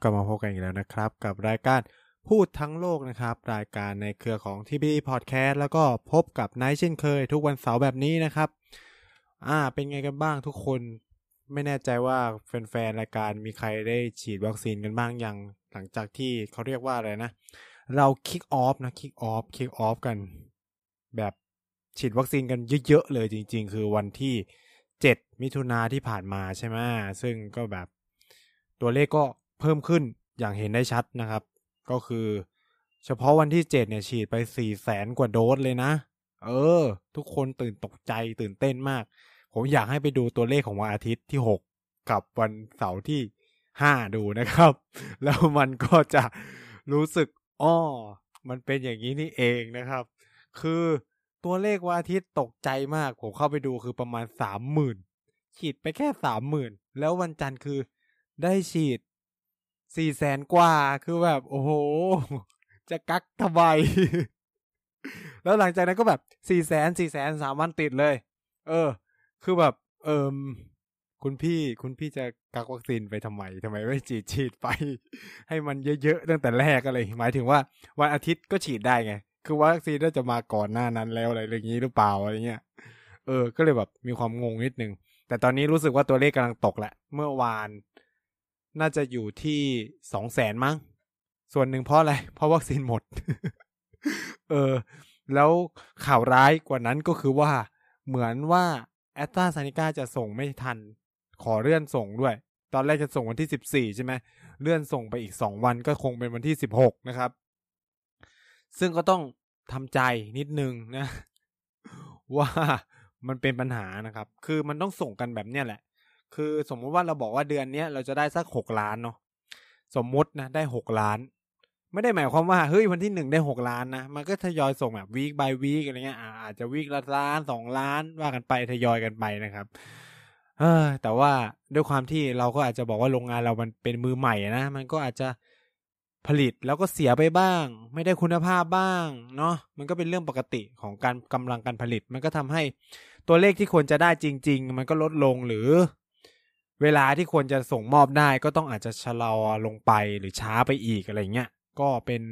กลับมาพบกันอีกแล้วนะครับ กับรายการพูดทั้งโลกนะครับ รายการในเครือของ TB Podcast แล้วก็พบกับไนท์เช่นเคย ทุกวันเสาร์แบบนี้นะครับ อ่า เป็นไงกันบ้างทุกคนไม่แน่ใจว่าแฟนๆรายการมีใครได้ฉีดวัคซีนกันบ้างยังหลังจากที่เขาเรียกว่าอะไรนะ เรา kick off นะ kick off kick off กัน แบบฉีดวัคซีนกันเยอะๆเลยจริง ๆ คือวันที่ 7 มิถุนาที่ผ่านมาใช่ไหมซึ่งก็แบบตัวเลขก็ เพิ่มขึ้นอย่างเห็นได้ชัดนะครับ ก็คือ เฉพาะวันที่ 7 เนี่ยฉีดไป 4 0 0แสนกว่าโดสเลยนะ เออ ทุกคนตื่นตกใจตื่นเต้นมาก ผมอยากให้ไปดูตัวเลขของวันอาทิตย์ที่ 6 กับวันเสาร์ที่ 5 ดูนะครับ แล้วมันก็จะรู้สึกอ้อมันเป็นอย่างนี้นี่เองนะครับ คือตัวเลขวันอาทิตย์ตกใจมาก ผมเข้าไปดูคือประมาณ 30,000ฉีดไปแค่ 30,000 แล้ววันจันทร์คือได้ฉีด สี่แสนกว่าคือแบบ โอ้โห จะกักทำไม แล้วหลังจากนั้นก็แบบสี่แสนสี่แสนสามวันติดเลย เออ คือแบบ เอิมคุณพี่คุณพี่จะกักวัคซีนไปทำไมทำไมไม่ฉีดฉีดไป ให้มันเยอะๆตั้งแต่แรกอะไรหมายถึงว่า วันอาทิตย์ก็ฉีดได้ไง คือวัคซีนน่าจะมาก่อนหน้านั้นแล้วอะไรอย่างนี้หรือเปล่าอะไรเงี้ยเออ ก็เลยแบบมีความงงนิดนึงแต่ตอนนี้รู้สึกว่าตัวเลขกำลังตกแหละ เมื่อวาน น่าจะอยู่ที่สองแสนมั้ง ส่วนหนึ่งเพราะอะไร เพราะวัคซีนหมด เออ แล้วข่าวร้ายกว่านั้นก็คือว่า เหมือนว่าแอตตาซานิก้าจะส่งไม่ทัน ขอเลื่อนส่งด้วย ตอนแรกจะส่งวันที่สิบสี่ใช่ไหม เลื่อนส่งไปอีกสองวันก็คงเป็นวันที่สิบหกนะครับ ซึ่งก็ต้องทำใจนิดนึงนะ ว่ามันเป็นปัญหานะครับ คือมันต้องส่งกันแบบเนี้ยแหละ คือสมมุติว่าเราบอกว่าเดือนเนี้ยเราจะได้สักหกล้านเนาะสมมุตินะได้หกล้าน ไม่ได้หมายความว่าเฮ้ยวันที่หนึ่งได้หกล้านนะมันก็ทยอยส่งแบบวีคบายวีคอะไรเงี้ยอาจจะวีคละล้านสองล้านว่ากันไปทยอยกันไปนะครับเออแต่ว่าด้วยความที่เราก็อาจจะบอกว่าโรงงานเรามันเป็นมือใหม่นะ มันก็อาจจะผลิตแล้วก็เสียไปบ้าง ไม่ได้คุณภาพบ้างเนาะมันก็เป็นเรื่องปกติของการกำลังการผลิต มันก็ทำให้ตัวเลขที่ควรจะได้จริง ๆ มันก็ลดลงหรือ เวลาที่ควรจะส่งมอบได้ก็ต้องอาจจะชะลอลงไปหรือช้าไปอีกอะไรเงี้ยก็เป็น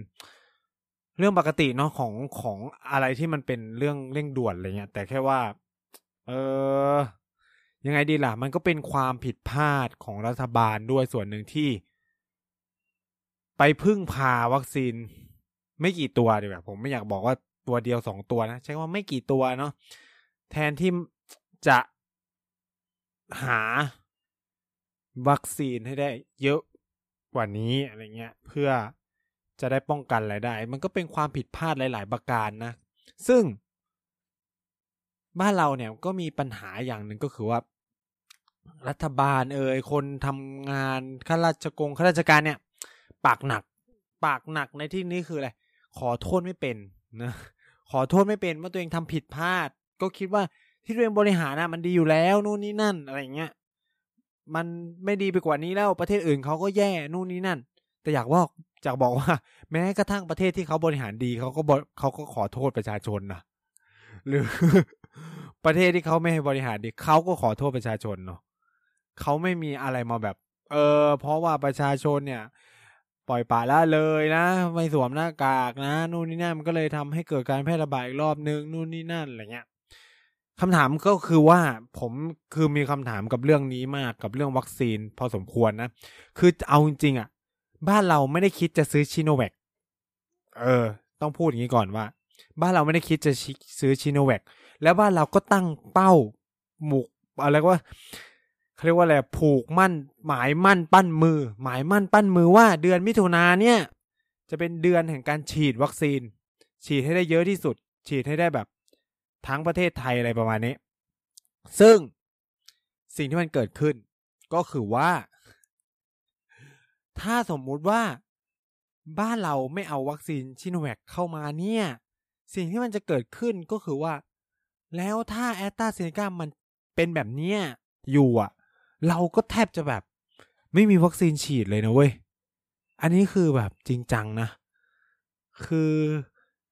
เรื่องปกติเนาะของของอะไรที่มันเป็นเรื่องเร่งด่วนอะไรเงี้ย แต่แค่ว่า เออยังไงดีล่ะ มันก็เป็นความผิดพลาดของรัฐบาลด้วยส่วนหนึ่งที่ ไปพึ่งพาวัคซีน ไม่กี่ตัวดีกว่าผมไม่อยากบอกว่าตัวเดียวสองตัวนะ ใช้ว่าไม่กี่ตัวเนาะแทนที่จะหา วัคซีนให้ได้เยอะกว่านี้อะไรเงี้ยเพื่อจะได้ป้องกันอะไรได้ มันก็เป็นความผิดพลาดหลาย ๆ ประการนะ ซึ่ง บ้านเราเนี่ยก็มีปัญหาอย่างหนึ่งก็คือว่า รัฐบาลเอ่ยคนทำงานข้าราชกงข้าราชการเนี่ย ปากหนัก ปากหนักในที่นี้คืออะไรขอโทษไม่เป็นนะขอโทษไม่เป็นว่าตัวเองทำผิดพลาด ก็คิดว่าที่ตัวเองบริหารนะมันดีอยู่แล้วนู่นนี่นั่นอะไรเงี้ย มันไม่ดีไปกว่านี้แล้วประเทศอื่นเขาก็แย่นู่นนี่นั่น แต่อยากว่าอยากบอกว่า แม้กระทั่งประเทศที่เขาบริหารดีเขาก็เขาก็ขอโทษประชาชนนะหรือประเทศที่เขาไม่ให้บริหารดีเขาก็ขอโทษประชาชนเนาะเขาไม่มีอะไรมาแบบ เออ เพราะว่าประชาชนเนี่ย ปล่อยป่าละเลยนะ ไม่สวมหน้ากากนะ นู่นนี่นั่นมันก็เลยทำให้เกิดการแพร่ระบาดอีกรอบนึงนู่นนี่นั่นอะไรเงี้ย คำถามก็คือว่าผมคือมีคำถามกับเรื่องนี้มากกับเรื่องวัคซีนพอสมควรนะ คือเอาจริงๆอะ บ้านเราไม่ได้คิดจะซื้อชิโนแวคเออ ต้องพูดอย่างนี้ก่อนว่า บ้านเราไม่ได้คิดจะซื้อชิโนแวคแล้วบ้านเราก็ตั้งเป้าหมุกอะไรว่าเขาเรียกว่าอะไรผูกมั่น หมายมั่นปั้นมือ หมายมั่นปั้นมือว่าเดือนมิถุนาเนี่ย จะเป็นเดือนแห่งการฉีดวัคซีน ฉีดให้ได้เยอะที่สุด ฉีดให้ได้แบบ ทั้งประเทศไทยอะไรประมาณนี้ ซึ่งสิ่งที่มันเกิดขึ้น ก็คือว่า ถ้าสมมุติว่าบ้านเราไม่เอาวัคซีนชิโนแวคเข้ามาเนี่ย สิ่งที่มันจะเกิดขึ้นก็คือว่า แล้วถ้าแอตตาเซเนกามันเป็นแบบเนี้ยอยู่อะ เราก็แทบจะแบบ ไม่มีวัคซีนฉีดเลยนะเว้ย อันนี้คือแบบจริงจังนะ คือ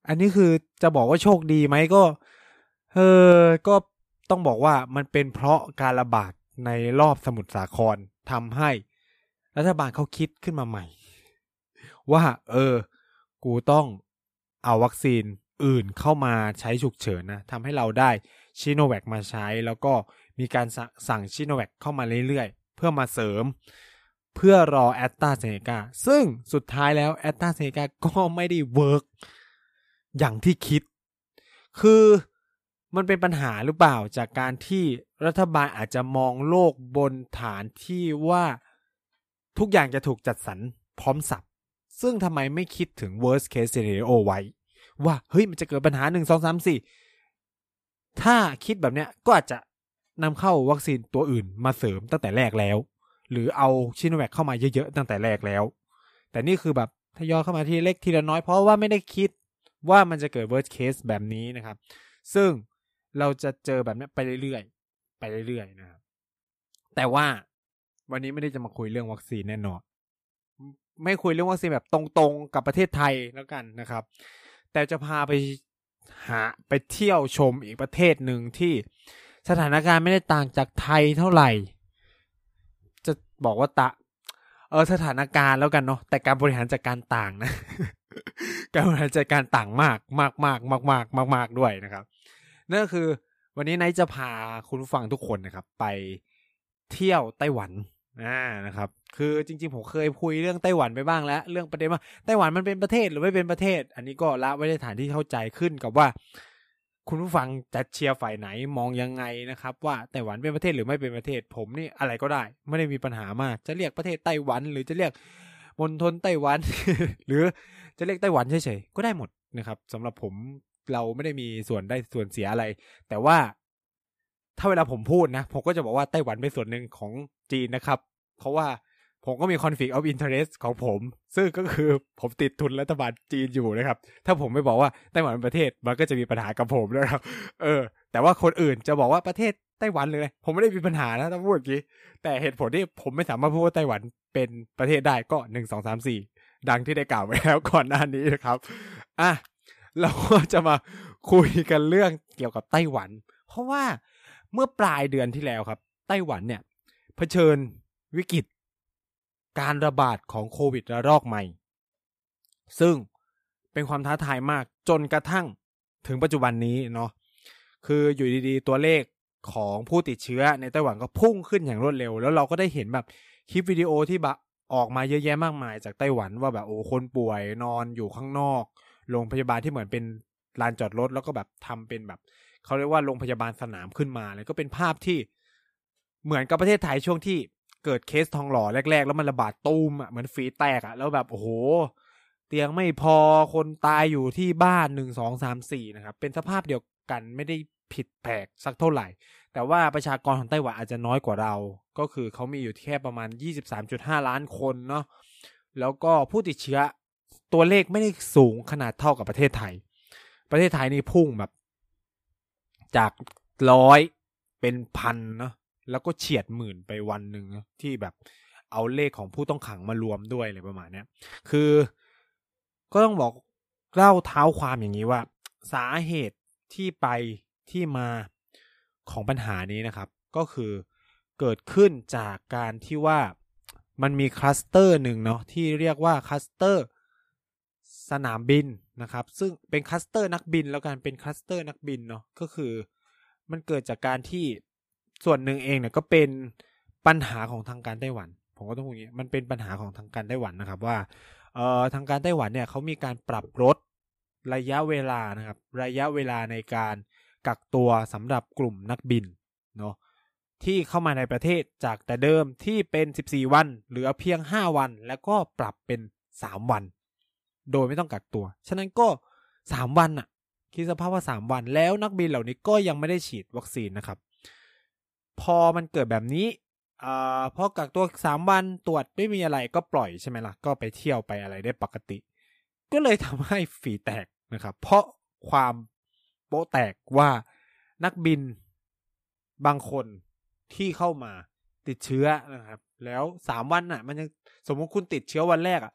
อันนี้คือจะบอกว่าโชคดีไหมก็ เออก็ต้องบอกว่ามันเป็นเพราะการระบาดในรอบสมุทรสาครทำให้ รัฐบาลเขาคิดขึ้นมาใหม่ ว่า เออ กูต้องเอาวัคซีนอื่นเข้ามาใช้ฉุกเฉินนะทำให้เราได้ชิโนแวคมาใช้ แล้วก็มีการสั่งชิโนแวคเข้ามาเรื่อยๆ เพื่อมาเสริม เพื่อรอแอตตาเซเนกาซึ่งสุดท้ายแล้วแอสตราเซเนกาก็ไม่ได้ work อย่างที่คิด คือ มันเป็นปัญหาหรือเปล่าจากการที่รัฐบาลอาจจะมองโลกบนฐานที่ว่าทุกอย่างจะถูกจัดสรรพร้อมสรรพ ซึ่งทำไมไม่คิดถึง worst case scenario ไว้ ว่าเฮ้ยมันจะเกิดปัญหาหนึ่งสองสามสี่ถ้าคิดแบบเนี้ยก็อาจจะนำเข้าวัคซีนตัวอื่นมาเสริมตั้งแต่แรกแล้ว หรือเอาชิโนแวคเข้ามาเยอะๆตั้งแต่แรกแล้ว แต่นี่คือแบบทยอยเข้ามาทีเล็กทีละน้อยเพราะว่าไม่ได้คิดว่ามันจะเกิด worst case แบบนี้นะครับ ซึ่ง เราจะเจอแบบนี้ไปเรื่อยๆ ไปเรื่อยๆ นะครับ แต่ว่าวันนี้ไม่ได้จะมาคุยเรื่องวัคซีนแน่นอน ไม่คุยเรื่องวัคซีนแบบตรงๆ กับประเทศไทยแล้วกันนะครับ แต่จะพาไปหาไปเที่ยวชมอีกประเทศหนึ่งที่สถานการณ์ไม่ได้ต่างจากไทยเท่าไหร่ จะบอกว่าตะ เออสถานการณ์แล้วกันเนาะ แต่การบริหารจัดการต่างนะ การบริหารจัดการต่างมากมากมากมากมากมากมากด้วยนะครับ นั่นก็คือวันนี้ไนท์จะพาคุณผู้ฟังทุกคนนะครับ ไปเที่ยวไต้หวันอ่านะครับ คือจริง ๆ ผมเคยคุยเรื่องไต้หวันไปบ้างแล้ว เรื่องประเด็นว่าไต้หวันมันเป็นประเทศหรือไม่เป็นประเทศ อันนี้ก็ละไว้ในฐานที่เข้าใจขึ้นกับว่า คุณผู้ฟังจะเชียร์ฝ่ายไหนมองยังไงนะครับ ว่าไต้หวันเป็นประเทศหรือไม่เป็นประเทศ ผมนี่อะไรก็ได้ ไม่ได้มีปัญหามากจะเรียกประเทศไต้หวัน หรือจะเรียกมณฑลไต้หวัน หรือจะเรียกไต้หวันเฉยๆก็ได้หมดนะครับสำหรับผม เราไม่ได้มีส่วนได้ส่วนเสียอะไร แต่ว่าถ้าเวลาผมพูดนะ ผมก็จะบอกว่าไต้หวันเป็นส่วนหนึ่งของจีนนะครับ เพราะว่าผมก็มี conflict of interest ของผม ซึ่งก็คือผมติดทุนรัฐบาลจีนอยู่นะครับ ถ้าผมไม่บอกว่าไต้หวันเป็นประเทศมันก็จะมีปัญหากับผมนะครับ เออ แต่ว่าคนอื่นจะบอกว่าประเทศไต้หวันเลยผมไม่ได้มีปัญหานะถ้าพูดอย่างนี้ แต่เหตุผลที่ผมไม่สามารถพูดว่าไต้หวันเป็นประเทศได้ก็หนึ่งสองสามสี่ดังที่ได้กล่าวไว้แล้วก่อนหน้านี้นะครับ อะ เราก็จะมาคุยกันเรื่องเกี่ยวกับไต้หวัน เพราะว่าเมื่อปลายเดือนที่แล้วครับ ไต้หวันเนี่ย เผชิญวิกฤต การระบาดของโควิดระลอกใหม่ ซึ่งเป็นความท้าทายมากจนกระทั่งถึงปัจจุบันนี้เนาะคืออยู่ดีๆ ตัวเลขของผู้ติดเชื้อในไต้หวันก็พุ่งขึ้นอย่างรวดเร็ว แล้วเราก็ได้เห็นแบบคลิปวิดีโอที่แบบออกมาเยอะแยะมากมายจากไต้หวันว่าแบบโอ้คนป่วยนอนอยู่ข้างนอก โรงพยาบาลที่เหมือนเป็นลานจอดรถแล้วก็แบบทำเป็นแบบเขาเรียกว่าโรงพยาบาลสนามขึ้นมาเลยก็เป็นภาพที่เหมือนกับประเทศไทยช่วงที่เกิดเคสทองหล่อแรก ๆ แล้วมันระบาดตูมอะเหมือนฝีแตกอะแล้วแบบโอ้โห เตียงไม่พอคนตายอยู่ที่บ้านหนึ่งสองสามสี่นะครับเป็นสภาพเดียวกันไม่ได้ผิดแปลกสักเท่าไหร่ แต่ว่าประชากรของไต้หวันอาจจะน้อยกว่าเรา ก็คือเขามีอยู่แค่ประมาณ 23.5 ล้านคนเนาะแล้วก็ผู้ติดเชื้อ ตัวเลขไม่ได้สูงขนาดเท่ากับประเทศไทย ประเทศไทยนี่พุ่งแบบ จากร้อยเป็นพันเนาะแล้วก็เฉียดหมื่นไปวันหนึ่งที่แบบเอาเลขของผู้ต้องขังมารวมด้วยอะไรประมาณเนี้ยคือ ก็ต้องบอกเล่าเท้าความอย่างนี้ว่า สาเหตุที่ไปที่มาของปัญหานี้นะครับ ก็คือเกิดขึ้นจากการที่ว่ามันมีคลัสเตอร์หนึ่งเนาะที่เรียกว่าคลัสเตอร์ สนามบินนะครับ ซึ่งเป็นคลัสเตอร์นักบินแล้วกันเป็นคลัสเตอร์นักบินเนาะก็คือ มันเกิดจากการที่ส่วนหนึ่งเองเนี่ยก็เป็นปัญหาของทางการไต้หวัน ผมก็ต้องพูดอย่างนี้มันเป็นปัญหาของทางการไต้หวันนะครับว่าเอ่อทางการไต้หวันเนี่ยเขามีการปรับลดระยะเวลานะครับ ระยะเวลาในการกักตัวสำหรับกลุ่มนักบินเนาะที่เข้ามาในประเทศจากแต่เดิมที่เป็น 14 วัน เหลือเพียง 5 วัน แล้วก็ปรับเป็น 3 วัน โดยไม่ต้องกักตัว ฉะนั้นก็3วันอะคิดสภาพว่า3วัน แล้วนักบินเหล่านี้ก็ยังไม่ได้ฉีดวัคซีนนะครับ พอมันเกิดแบบนี้อ่าพอกักตัวสามวันตรวจไม่มีอะไรก็ปล่อยใช่ไหมล่ะ ก็ไปเที่ยวไปอะไรได้ปกติ ก็เลยทำให้ฝีแตกนะครับ เพราะความโป๊ะแตกว่านักบินบางคนที่เข้ามาติดเชื้อนะครับ แล้วสามวันน่ะ มันยังสมมติคุณติดเชื้อวันแรกอะ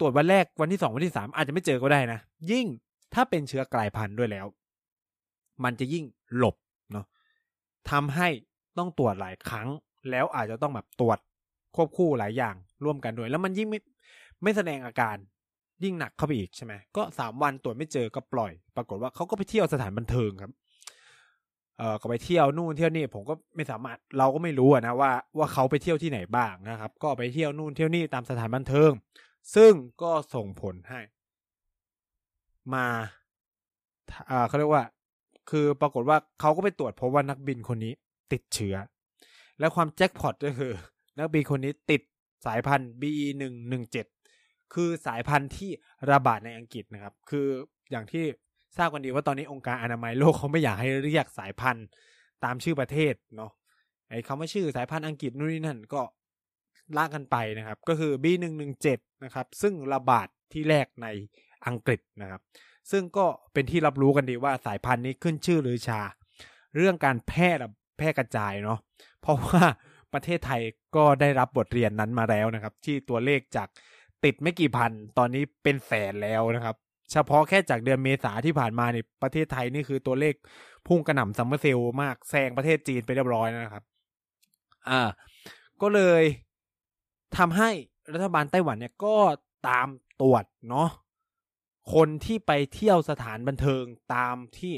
ตรวจวันแรกวันที่สองวันที่สามอาจจะไม่เจอก็ได้นะ ยิ่งถ้าเป็นเชื้อกลายพันธุ์ด้วยแล้ว มันจะยิ่งหลบเนาะทำให้ต้องตรวจหลายครั้ง แล้วอาจจะต้องแบบตรวจควบคู่หลายอย่างร่วมกันด้วย แล้วมันยิ่งไม่ไม่แสดงอาการยิ่งหนักเข้าไปอีกใช่ไหมก็สามวันตรวจไม่เจอก็ปล่อย ปรากฏว่าเขาก็ไปเที่ยวสถานบันเทิงครับเออก็ไปเที่ยวนู่นเที่ยวนี่ผมก็ไม่สามารถเราก็ไม่รู้นะว่าว่าเขาไปเที่ยวที่ไหนบ้างนะครับ ก็ไปเที่ยวนู่นเที่ยวนี่ตามสถานบันเทิง ซึ่งก็ส่งผลให้มาอ่าเขาเรียกว่า คือปรากฏว่าเขาก็ไปตรวจพบว่านักบินคนนี้ ติดเชื้อ และความแจ็คพอตก็คือ นักบินคนนี้ติดสายพันธุ์ BE หนึ่งหนึ่งเจ็ดคือสายพันธุ์ที่ระบาดในอังกฤษนะครับ คืออย่างที่ทราบกันดีว่าตอนนี้องค์การอนามัยโลกเขาไม่อยากให้เรียกสายพันธุ์ตามชื่อประเทศเนาะไอ้คำว่าชื่อสายพันธุ์อังกฤษนู่นนี่นั่นก็ ลากกันไปนะครับ ก็คือ B117 นะครับ ซึ่งระบาดที่แรกในอังกฤษนะครับ ซึ่งก็เป็นที่รับรู้กันดีว่าสายพันธุ์นี้ขึ้นชื่อหรือชา เรื่องการแพร่แพร่กระจายเนาะเพราะว่าประเทศไทยก็ได้รับบทเรียนนั้นมาแล้วนะครับ ที่ตัวเลขจากติดไม่กี่พัน ตอนนี้เป็นแสนแล้วนะครับ เฉพาะแค่จากเดือนเมษาที่ผ่านมาเนี่ยประเทศไทยนี่คือตัวเลขพุ่งกระหน่ำ summer sale มากแซงประเทศจีนไปเรียบร้อยนะครับ อ่า ก็เลย ทำให้รัฐบาลไต้หวันเนี่ยก็ตามตรวจเนาะคนที่ไปเที่ยวสถานบันเทิงตามที่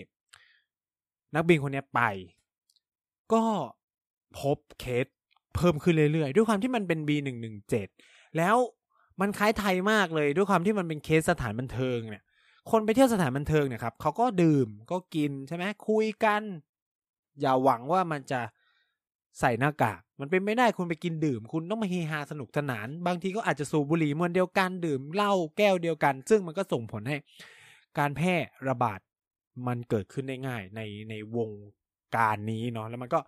นักบินคนนี้ไป ก็พบเคสเพิ่มขึ้นเรื่อยๆ ด้วยความที่มันเป็น B117 แล้วมันคล้ายไทยมากเลยด้วยความที่มันเป็นเคสสถานบันเทิงเนี่ย คนไปเที่ยวสถานบันเทิงเนี่ยครับเขาก็ดื่มก็กินใช่ไหมคุยกัน อย่าหวังว่ามันจะ ใส่หน้ากากมันเป็นไม่ได้คุณไปกินดื่ม คุณต้องมาเฮฮาสนุกสนาน บางทีก็อาจจะสูบบุหรี่มวนเดียวกันดื่มเหล้าแก้วเดียวกัน ซึ่งมันก็ส่งผลให้ การแพร่ระบาดมันเกิดขึ้นได้ง่ายในในวงการนี้เนาะแล้วมันก็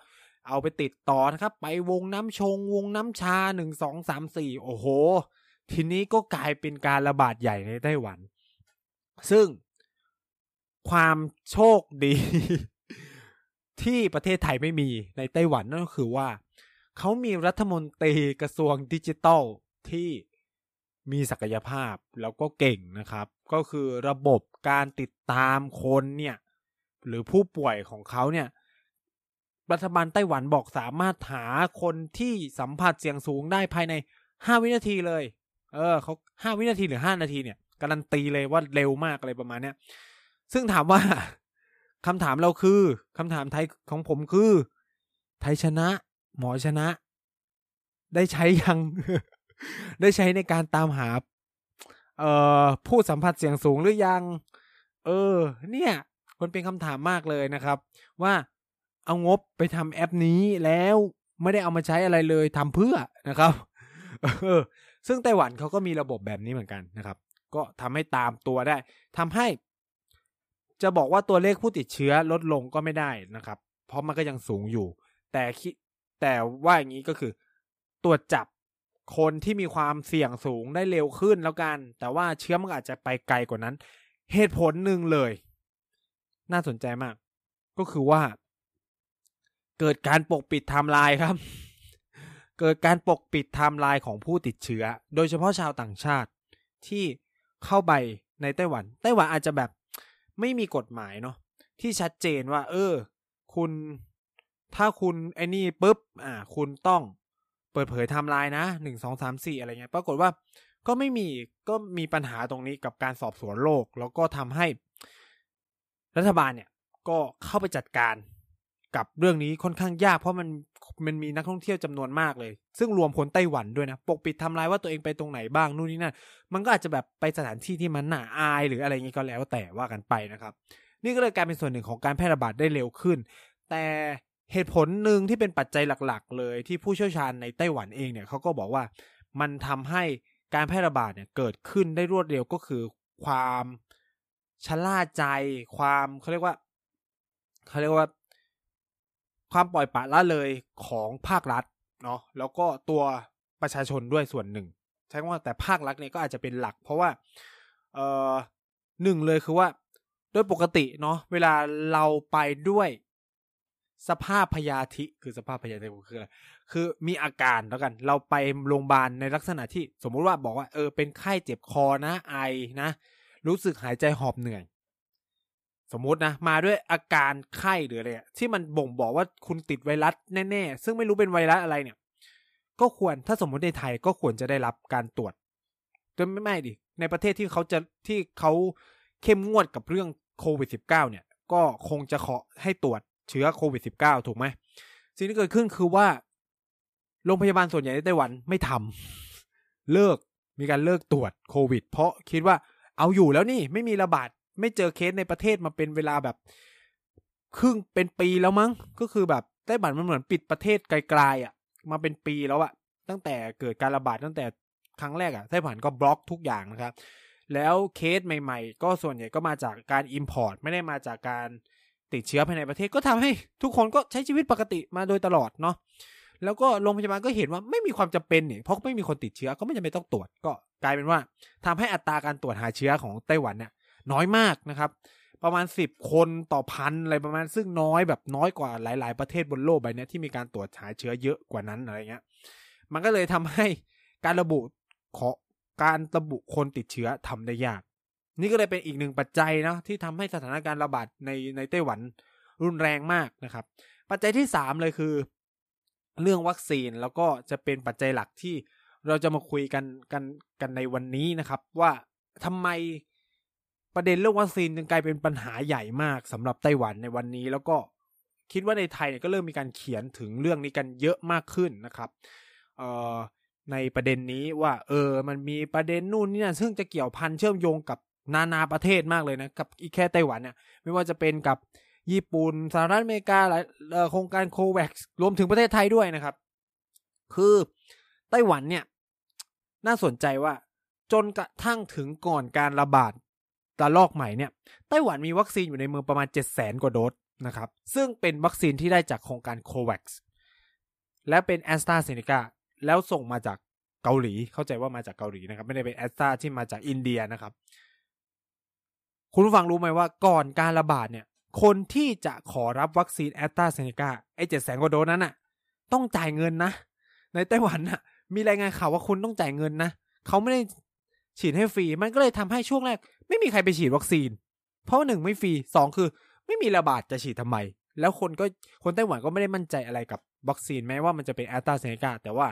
เอาไปติดต่อนะครับ ไปวงน้ำชง วงน้ำชาหนึ่งสองสามสี่โอ้โห ทีนี้ก็กลายเป็นการระบาดใหญ่ในไต้หวัน ซึ่งความโชคดี ที่ประเทศไทยไม่มีในไต้หวันนั่นก็คือว่า เขามีรัฐมนตรีกระทรวงดิจิทัลที่มีศักยภาพแล้วก็เก่งนะครับ ก็คือระบบการติดตามคนเนี่ยหรือผู้ป่วยของเขาเนี่ยรัฐบาลไต้หวันบอกสามารถหาคนที่สัมผัสเสี่ยงสูงได้ภายในห้าวินาทีเลย เออเขาห้าวินาทีหรือห้านาทีเนี่ยการันตีเลยว่าเร็วมากอะไรประมาณเนี้ยซึ่งถามว่า คำถามเราคือคำถามไทยของผมคือ ไทยชนะ หมอชนะ ได้ใช้ยัง ได้ใช้ในการตามหา เอ่อผู้สัมผัสเสียงสูงหรือยัง เออ เนี่ยมันเป็นคำถามมากเลยนะครับ ว่าเอางบไปทำแอปนี้แล้วไม่ได้เอามาใช้อะไรเลยทำเพื่อนะครับออซึ่งไต้หวันเขาก็มีระบบแบบนี้เหมือนกันนะครับ ก็ทำให้ตามตัวได้ทำให้ จะบอกว่าตัวเลขผู้ติดเชื้อลดลงก็ไม่ได้นะครับ เพราะมันก็ยังสูงอยู่ แต่คิดแต่ว่าอย่างนี้ก็คือ ตรวจจับคนที่มีความเสี่ยงสูงได้เร็วขึ้นแล้วกัน แต่ว่าเชื้อมันอาจจะไปไกลกว่านั้น เหตุผลหนึ่งเลย น่าสนใจมาก ก็คือว่า เกิดการปกปิดไทม์ไลน์ครับ เกิดการปกปิดไทม์ไลน์ของผู้ติดเชื้อ โดยเฉพาะชาวต่างชาติที่เข้าไปในไต้หวัน ไต้หวันอาจจะแบบ ไม่มีกฎหมายเนาะที่ชัดเจนว่า เออ คุณถ้าคุณไอ้นี่ปุ๊บ อ่า คุณต้องเปิดเผยไทม์ไลน์นะหนึ่งสองสามสี่อะไรเงี้ย ปรากฏว่าก็ไม่มีก็มีปัญหาตรงนี้กับการสอบสวนโรคแล้วก็ทำให้ รัฐบาลเนี่ย ก็เข้าไปจัดการกับเรื่องนี้ค่อนข้างยาก เพราะมัน มันมีนักท่องเที่ยวจำนวนมากเลย ซึ่งรวมคนไต้หวันด้วยนะปกปิดทำลายว่าตัวเองไปตรงไหนบ้างนู่นนี่นั่นมันก็อาจจะแบบไปสถานที่ที่มันน่าอายหรืออะไรเงี้ก็แล้วแต่ว่ากันไปนะครับ นี่ก็เลยกลายเป็นส่วนหนึ่งของการแพร่ระบาดได้เร็วขึ้น แต่เหตุผลหนึ่งที่เป็นปัจจัยหลักๆ เลยที่ผู้เชี่ยวชาญในไต้หวันเองเนี่ยเขาก็บอกว่ามันทำให้การแพร่ระบาดเนี่ยเกิดขึ้นได้รวดเร็วก็คือความชะล่าใจ ความเขาเรียกว่าเขาเรียกว่า ความปล่อยปละละเลยของภาครัฐเนาะแล้วก็ตัวประชาชนด้วยส่วนหนึ่ง ใช่ว่าแต่ภาครัฐเนี่ยก็อาจจะเป็นหลัก เพราะว่าเอ่อหนึ่งเลยคือว่าโดยปกติเนาะเวลาเราไปด้วยสภาพพยาธิคือสภาพพยาธิคืออะไรคือมีอาการแล้วกัน เราไปโรงพยาบาลในลักษณะที่สมมุติว่าบอกว่าเออเป็นไข้เจ็บคอนะไอนะ รู้สึกหายใจหอบเหนื่อย สมมตินะ มาด้วยอาการไข้หรืออะไรที่มันบ่งบอกว่าคุณติดไวรัสแน่ๆ ซึ่งไม่รู้เป็นไวรัสอะไรเนี่ย ก็ควรถ้าสมมุติในไทยก็ควรจะได้รับการตรวจจนไม่ไม่ดิ ในประเทศที่เขาจะที่เขาเข้มงวดกับเรื่องโควิด -19 เนี่ย ก็คงจะขอให้ตรวจเชื้อโควิด -19 ถูกไหมสิ่งที่เกิดขึ้นคือว่า โรงพยาบาลส่วนใหญ่ในไต้หวันไม่ทำเลิกมีการเลิกตรวจโควิด เพราะคิดว่าเอาอยู่แล้วนี่ไม่มีระบาด ไม่เจอเคสในประเทศมาเป็นเวลาแบบครึ่งเป็นปีแล้วมั้ง ก็คือแบบไต้หวันมันเหมือนปิดประเทศกลายๆอะ มาเป็นปีแล้วอะตั้งแต่เกิดการระบาดตั้งแต่ครั้งแรกอะไต้หวันก็บล็อกทุกอย่างนะครับ แล้วเคสใหม่ ๆ ก็ส่วนใหญ่ก็มาจากการ import ไม่ได้มาจากการติดเชื้อภายในประเทศก็ทำให้ทุกคนก็ใช้ชีวิตปกติมาโดยตลอดเนาะแล้วก็โรงพยาบาลก็เห็นว่าไม่มีความจำเป็นเนี่ยเพราะไม่มีคนติดเชื้อก็ไม่จำเป็นต้องตรวจก็กลายเป็นว่าทำให้อัตราการตรวจหาเชื้อของไต้หวันเนี่ย น้อยมากนะครับ ประมาณสิบคนต่อพันอะไรประมาณซึ่งน้อยแบบน้อยกว่าหลาย ๆ ประเทศบนโลกใบนี้ที่มีการตรวจหาเชื้อเยอะกว่านั้นอะไรเงี้ย มันก็เลยทำให้การระบุขอการระบุคนติดเชื้อทำได้ยาก นี่ก็เลยเป็นอีกหนึ่งปัจจัยนะที่ทำให้สถานการณ์ระบาดในในไต้หวันรุนแรงมากนะครับ ปัจจัยที่สามเลยคือ เรื่องวัคซีนแล้วก็จะเป็นปัจจัยหลักที่เราจะมาคุยกันกันกันในวันนี้นะครับ ว่าทำไม ประเด็นเรื่องวัคซีนจึงกลายเป็นปัญหาใหญ่มากสำหรับไต้หวันในวันนี้ แล้วก็คิดว่าในไทยเนี่ยก็เริ่มมีการเขียนถึงเรื่องนี้กันเยอะมากขึ้นนะครับเอ่อในประเด็นนี้ว่า เออ มันมีประเด็นนู่นนี่นะซึ่งจะเกี่ยวพันเชื่อมโยงกับนานาประเทศมากเลยนะกับอีแค่ไต้หวันเนี่ยไม่ว่าจะเป็นกับญี่ปุ่นสหรัฐอเมริกาหลายโครงการโควัครวมถึงประเทศไทยด้วยนะครับ คือไต้หวันเนี่ย น่าสนใจว่าจนกระทั่งถึงก่อนการระบาด ระลอกใหม่เนี่ยไต้หวันมีวัคซีนอยู่ในมือประมาณ 7 0 0 0 0 0 กว่าโดสนะครับ ซึ่งเป็นวัคซีนที่ได้จากโครงการโควัคและเป็นแอสตราเซเนกาแล้วส่งมาจากเกาหลีเข้าใจว่ามาจากเกาหลีนะครับ ไม่ได้เป็นแอสตราที่มาจากอินเดียนะครับ คุณผู้ฟังรู้ไหมว่าก่อนการระบาดเนี่ย คนที่จะขอรับวัคซีนแอสตราเซเนกาไอ้เจ็ดแสนกว่าโดสนั้นน่ะ ต้องจ่ายเงินนะ ในไต้หวันน่ะ มีรายงานข่าวว่าคุณต้องจ่ายเงินนะเขาไม่ได้ฉีดให้ฟรี มันก็เลยทำให้ช่วงแรก ไม่มีใครไปฉีดวัคซีน เพราะหนึ่งไม่ฟรีสองคือ ไม่มีระบาดจะฉีดทำไม แล้วคนก็คนไต้หวันก็ไม่ได้มั่นใจอะไรกับวัคซีนแม้ว่ามันจะเป็นแอสตราเซเนกาแต่ว่า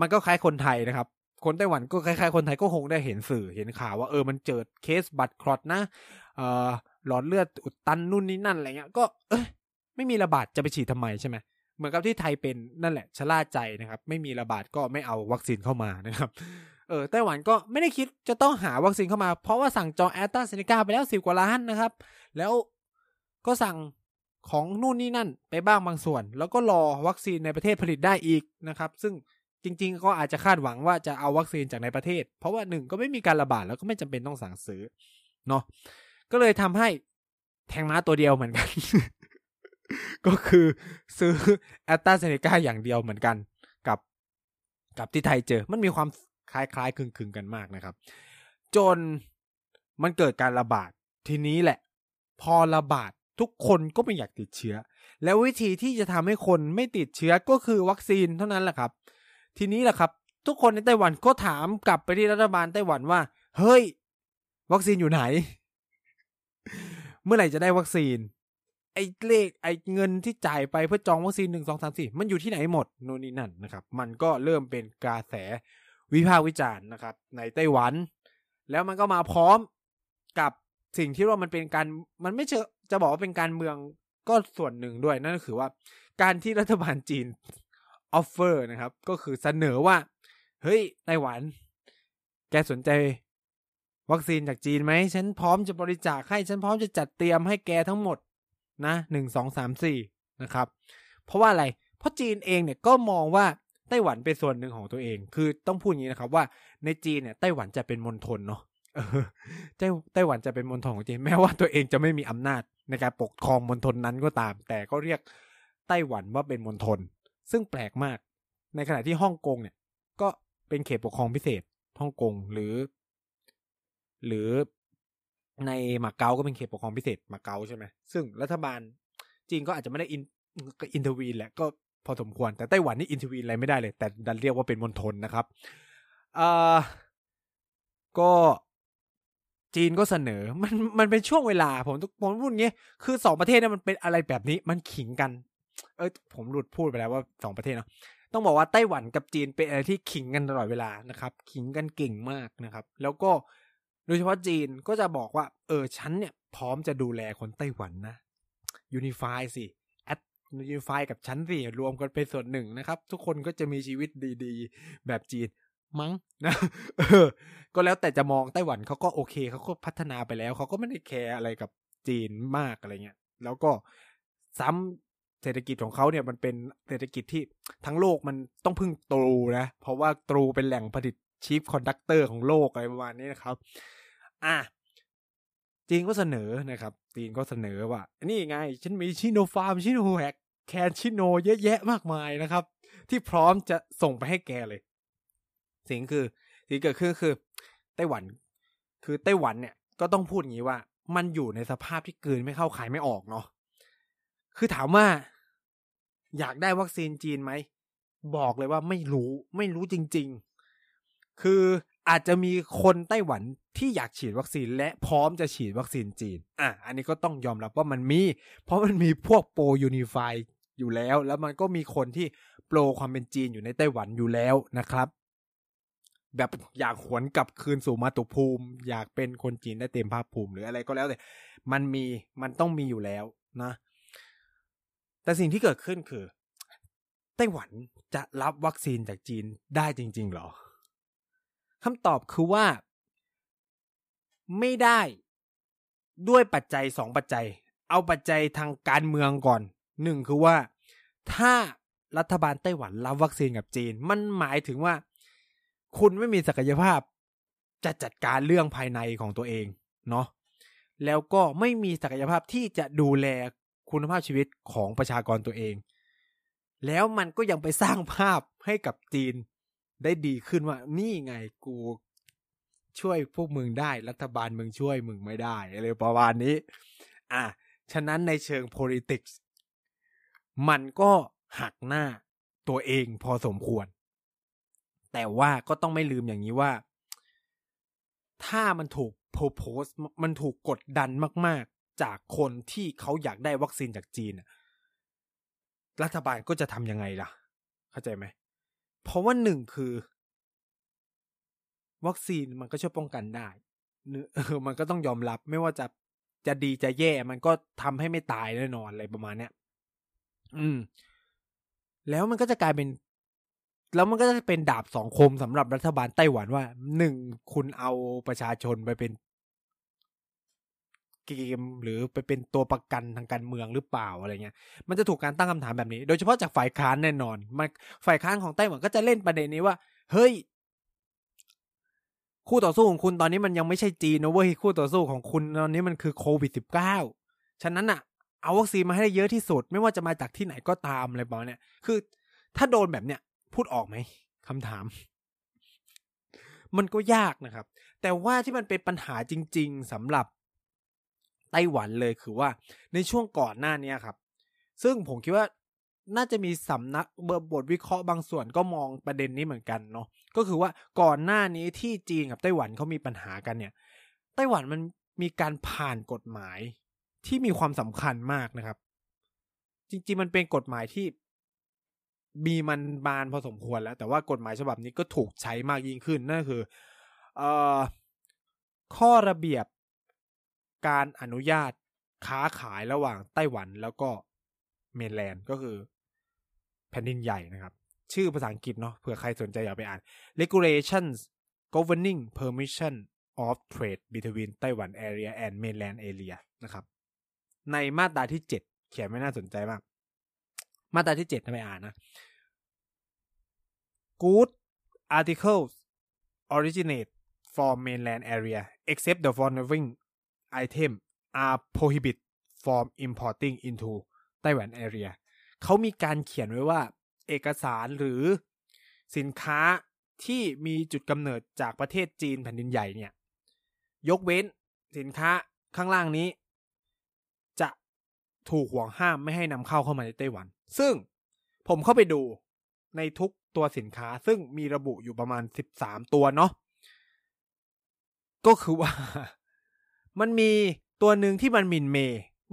มันก็คล้ายคนไทยนะครับ คนไต้หวันก็คล้ายๆคนไทยก็คงได้เห็นสื่อเห็นข่าวว่าเออมันเจอเคสบัตรคลอดนะเอ่อหลอดเลือดอุดตันนู่นนี่นั่นอะไรเงี้ยก็เอ้ไม่มีระบาดจะไปฉีดทำไมใช่ไหมเหมือนกับที่ไทยเป็นนั่นแหละชะล่าใจนะครับ ไม่มีระบาดก็ไม่เอาวัคซีนเข้ามานะครับ เออไต้หวันก็ไม่ได้คิดจะต้องหาวัคซีนเข้ามา เพราะว่าสั่งจองแอสตราเซเนกาไปแล้วสิบกว่าล้านนะครับ แล้วก็สั่งของนู่นนี่นั่นไปบ้างบางส่วน แล้วก็รอวัคซีนในประเทศผลิตได้อีกนะครับ ซึ่งจริง ๆ ก็อาจจะคาดหวังว่าจะเอาวัคซีนจากในประเทศ เพราะว่าหนึ่งก็ไม่มีการระบาดแล้วก็ไม่จำเป็นต้องสั่งซื้อเนาะก็เลยทำให้แทงม้าตัวเดียวเหมือนกัน ก็คือซื้อแอตตาเซเนกาอย่างเดียวเหมือนกัน กับกับที่ไทยเจอ มันมีความ คล้ายๆคลึงๆกันมากนะครับ จนมันเกิดการระบาดทีนี้แหละ พอระบาดทุกคนก็ไม่อยากติดเชื้อ แล้ววิธีที่จะทำให้คนไม่ติดเชื้อก็คือวัคซีนเท่านั้นแหละครับ ทีนี้แหละครับ ทุกคนในไต้หวันก็ถามกลับไปที่รัฐบาลไต้หวันว่า เฮ้ย วัคซีนอยู่ไหน เมื่อไหร่จะได้วัคซีน ไอ้เลขไอ้เงินที่จ่ายไปเพื่อจองวัคซีนหนึ่งสองสามสี่มันอยู่ที่ไหนหมดโน่นนี่นั่นนะครับ มันก็เริ่มเป็นกระแส วิพากษ์วิจารณ์นะครับ ในไต้หวัน แล้วมันก็มาพร้อมกับสิ่งที่ว่ามันเป็นการมันไม่เชิงจะบอกว่าเป็นการเมืองก็ส่วนหนึ่งด้วยนั่นก็คือว่าการที่รัฐบาลจีน offer นะครับ ก็คือเสนอว่า เฮ้ยไต้หวัน แกสนใจ วัคซีนจากจีนไหมฉันพร้อมจะบริจาคให้ฉันพร้อมจะจัดเตรียมให้แกทั้งหมดนะหนึ่งสองสามสี่นะครับ เพราะว่าอะไร เพราะจีนเองเนี่ยก็มองว่า ไต้หวันเป็นส่วนหนึ่งของตัวเอง คือต้องพูดอย่างนี้นะครับว่าในจีนเนี่ยไต้หวันจะเป็นมณฑลเนาะไต้ไต้หวันจะเป็นมณฑลของจีนแม้ว่าตัวเองจะไม่มีอำนาจในการปกครองมณฑลนั้นก็ตาม แต่ก็เรียกไต้หวันว่าเป็นมณฑลซึ่งแปลกมาก ในขณะที่ฮ่องกงเนี่ย ก็เป็นเขตปกครองพิเศษฮ่องกงหรือ หรือในมาเก๊าก็เป็นเขตปกครองพิเศษมาเก๊าใช่ไหมซึ่งรัฐบาลจีนก็อาจจะไม่ได้ in intervene แหละก็ พอสมควร แต่ไต้หวันนี่อินทร์วีนอะไรไม่ได้เลย แต่ดันเรียกว่าเป็นมณฑลนะครับอ่อก็จีนก็เสนอ มันมันเป็นช่วงเวลา ผมผมพูดงี้ คือสองประเทศเนี่ยมันเป็นอะไรแบบนี้ มันขิงกัน เออผมหลุดพูดไปแล้วว่าสองประเทศเนาะต้องบอกว่าไต้หวันกับจีนเป็นอะไรที่ขิงกันตลอดเวลานะครับ ขิงกันเก่งมากนะครับ แล้วก็โดยเฉพาะจีนก็จะบอกว่า เออฉันเนี่ย พร้อมจะดูแลคนไต้หวันนะunify สิ unify กับฉันสิรวมกันเป็นส่วนหนึ่งนะครับ ทุกคนก็จะมีชีวิตดีๆ แบบจีนมั้งนะก็แล้วแต่จะมองไต้หวันเขาก็โอเคเขาก็พัฒนาไปแล้วเขาก็ไม่ได้แคร์อะไรกับจีนมากอะไรเงี้ยแล้วก็ซ้ำเศรษฐกิจของเขาเนี่ยมันเป็นเศรษฐกิจที่ทั้งโลกมันต้องพึ่งตรูนะ เพราะว่าตรูเป็นแหล่งผลิต semiconductor ของโลกอะไรประมาณนี้นะครับ อะจีนก็เสนอนะครับจีนก็เสนอว่า นี่ไง ฉันมีชิโนฟาร์มชิโนแฮก แคนชิโนเยอะแยะมากมายนะครับ ที่พร้อมจะส่งไปให้แกเลย สิ่งคือสิ่งเกิดขึ้นคือ ไต้หวัน คือไต้หวันเนี่ยก็ต้องพูดอย่างนี้ว่า มันอยู่ในสภาพที่เกินไม่เข้าขายไม่ออกเนาะคือถามว่า อยากได้วัคซีนจีนไหมบอกเลยว่าไม่รู้ไม่รู้จริง ๆ คืออาจจะมีคนไต้หวันที่อยากฉีดวัคซีนและพร้อมจะฉีดวัคซีนจีน อะ อันนี้ก็ต้องยอมรับว่ามันมี เพราะมันมีพวกโปรยูนิฟาย อยู่แล้ว แล้วมันก็มีคนที่โปรความเป็นจีนอยู่ในไต้หวันอยู่แล้วนะครับ แบบอยากหวนกลับคืนสู่มาตุภูมิ อยากเป็นคนจีนได้เต็มภาคภูมิหรืออะไรก็แล้วแต่มันมีมันต้องมีอยู่แล้วนะ แต่สิ่งที่เกิดขึ้นคือ ไต้หวันจะรับวัคซีนจากจีนได้จริง ๆ หรอคำตอบคือว่า ไม่ได้ด้วยปัจจัยสองปัจจัย เอาปัจจัยทางการเมืองก่อน หนึ่งคือว่า ถ้ารัฐบาลไต้หวันรับวัคซีนกับจีน มันหมายถึงว่า คุณไม่มีศักยภาพ จะจัดการเรื่องภายในของตัวเองเนาะแล้วก็ไม่มีศักยภาพที่จะดูแลคุณภาพชีวิตของประชากรตัวเอง แล้วมันก็ยังไปสร้างภาพให้กับจีนได้ดีขึ้นว่า นี่ไงกูช่วยพวกมึงได้ รัฐบาลมึงช่วยมึงไม่ได้อะไรประมาณนี้ อะ ฉะนั้นในเชิง politics มันก็หักหน้าตัวเองพอสมควร แต่ว่าก็ต้องไม่ลืมอย่างนี้ว่า ถ้ามันถูกโพโพสมันถูกกดดันมาก ๆ จากคนที่เขาอยากได้วัคซีนจากจีนรัฐบาลก็จะทำยังไงล่ะ เข้าใจไหม เพราะว่าหนึ่งคือ วัคซีนมันก็ช่วยป้องกันได้เออมันก็ต้องยอมรับไม่ว่าจะจะดีจะแย่มันก็ทำให้ไม่ตายแน่นอนอะไรประมาณเนี้ย อืม แล้วมันก็จะกลายเป็น แล้วมันก็จะเป็นดาบสองคมสำหรับรัฐบาลไต้หวันว่าหนึ่งคุณเอาประชาชนไปเป็นเกมหรือไปเป็นตัวประกันทางการเมืองหรือเปล่าอะไรเงี้ย มันจะถูกการตั้งคำถามแบบนี้ โดยเฉพาะจากฝ่ายค้านแน่นอนมันฝ่ายค้านของไต้หวันก็จะเล่นประเด็นนี้ว่า เฮ้ย คู่ต่อสู้ของคุณตอนนี้มันยังไม่ใช่จีนนะเว้ยคู่ต่อสู้ของคุณตอนนี้มันคือโควิดสิบเก้าฉะนั้นอะ เอาวัคซีนมาให้ได้เยอะที่สุด ไม่ว่าจะมาจากที่ไหนก็ตามอะไรประมาณเนี้ยคือ ถ้าโดนแบบเนี้ยพูดออกไหมคำถาม มันก็ยากนะครับ แต่ว่าที่มันเป็นปัญหาจริง ๆสำหรับไต้หวันเลยคือว่าในช่วงก่อนหน้านี้ครับ ซึ่งผมคิดว่าน่าจะมีสำนักเบอร์บทวิเคราะห์บางส่วนก็มองประเด็นนี้เหมือนกันเนาะก็คือว่าก่อนหน้านี้ที่จีนกับไต้หวันเขามีปัญหากันเนี่ย ไต้หวันมันมีการผ่านกฎหมาย ที่มีความสำคัญมากนะครับ จริง ๆ มันเป็นกฎหมายที่มีมันบานพอสมควรแล้ว แต่ว่ากฎหมายฉบับนี้ก็ถูกใช้มากยิ่งขึ้นนั่นคือออข้อระเบียบการอนุญาตค้าขายระหว่างไต้หวันแล้วก็เมนแลนด์ก็คือแผ่นดินใหญ่นะครับ ชื่อภาษาอังกฤษเนาะเผื่อใครสนใจอยากไปอ่าน regulations governing permission of trade between Taiwan area and mainland area นะครับ ในมาตราที่เจ็ดเขียนไม่น่าสนใจมาก มาตราที่เจ็ดทำไมอ่านนะ good articles originate from mainland area except the following item are prohibited from importing into Taiwan area เขามีการเขียนไว้ว่า เอกสารหรือสินค้าที่มีจุดกำเนิดจากประเทศจีนแผ่นดินใหญ่เนี่ย ยกเว้นสินค้าข้างล่างนี้ ถูกห่วงห้ามไม่ให้นำเข้าเข้ามาในไต้หวัน ซึ่งผมเข้าไปดูในทุกตัวสินค้า ซึ่งมีระบุอยู่ประมาณสิบสามตัวเนาะก็คือว่า มันมีตัวหนึ่งที่มันมินเม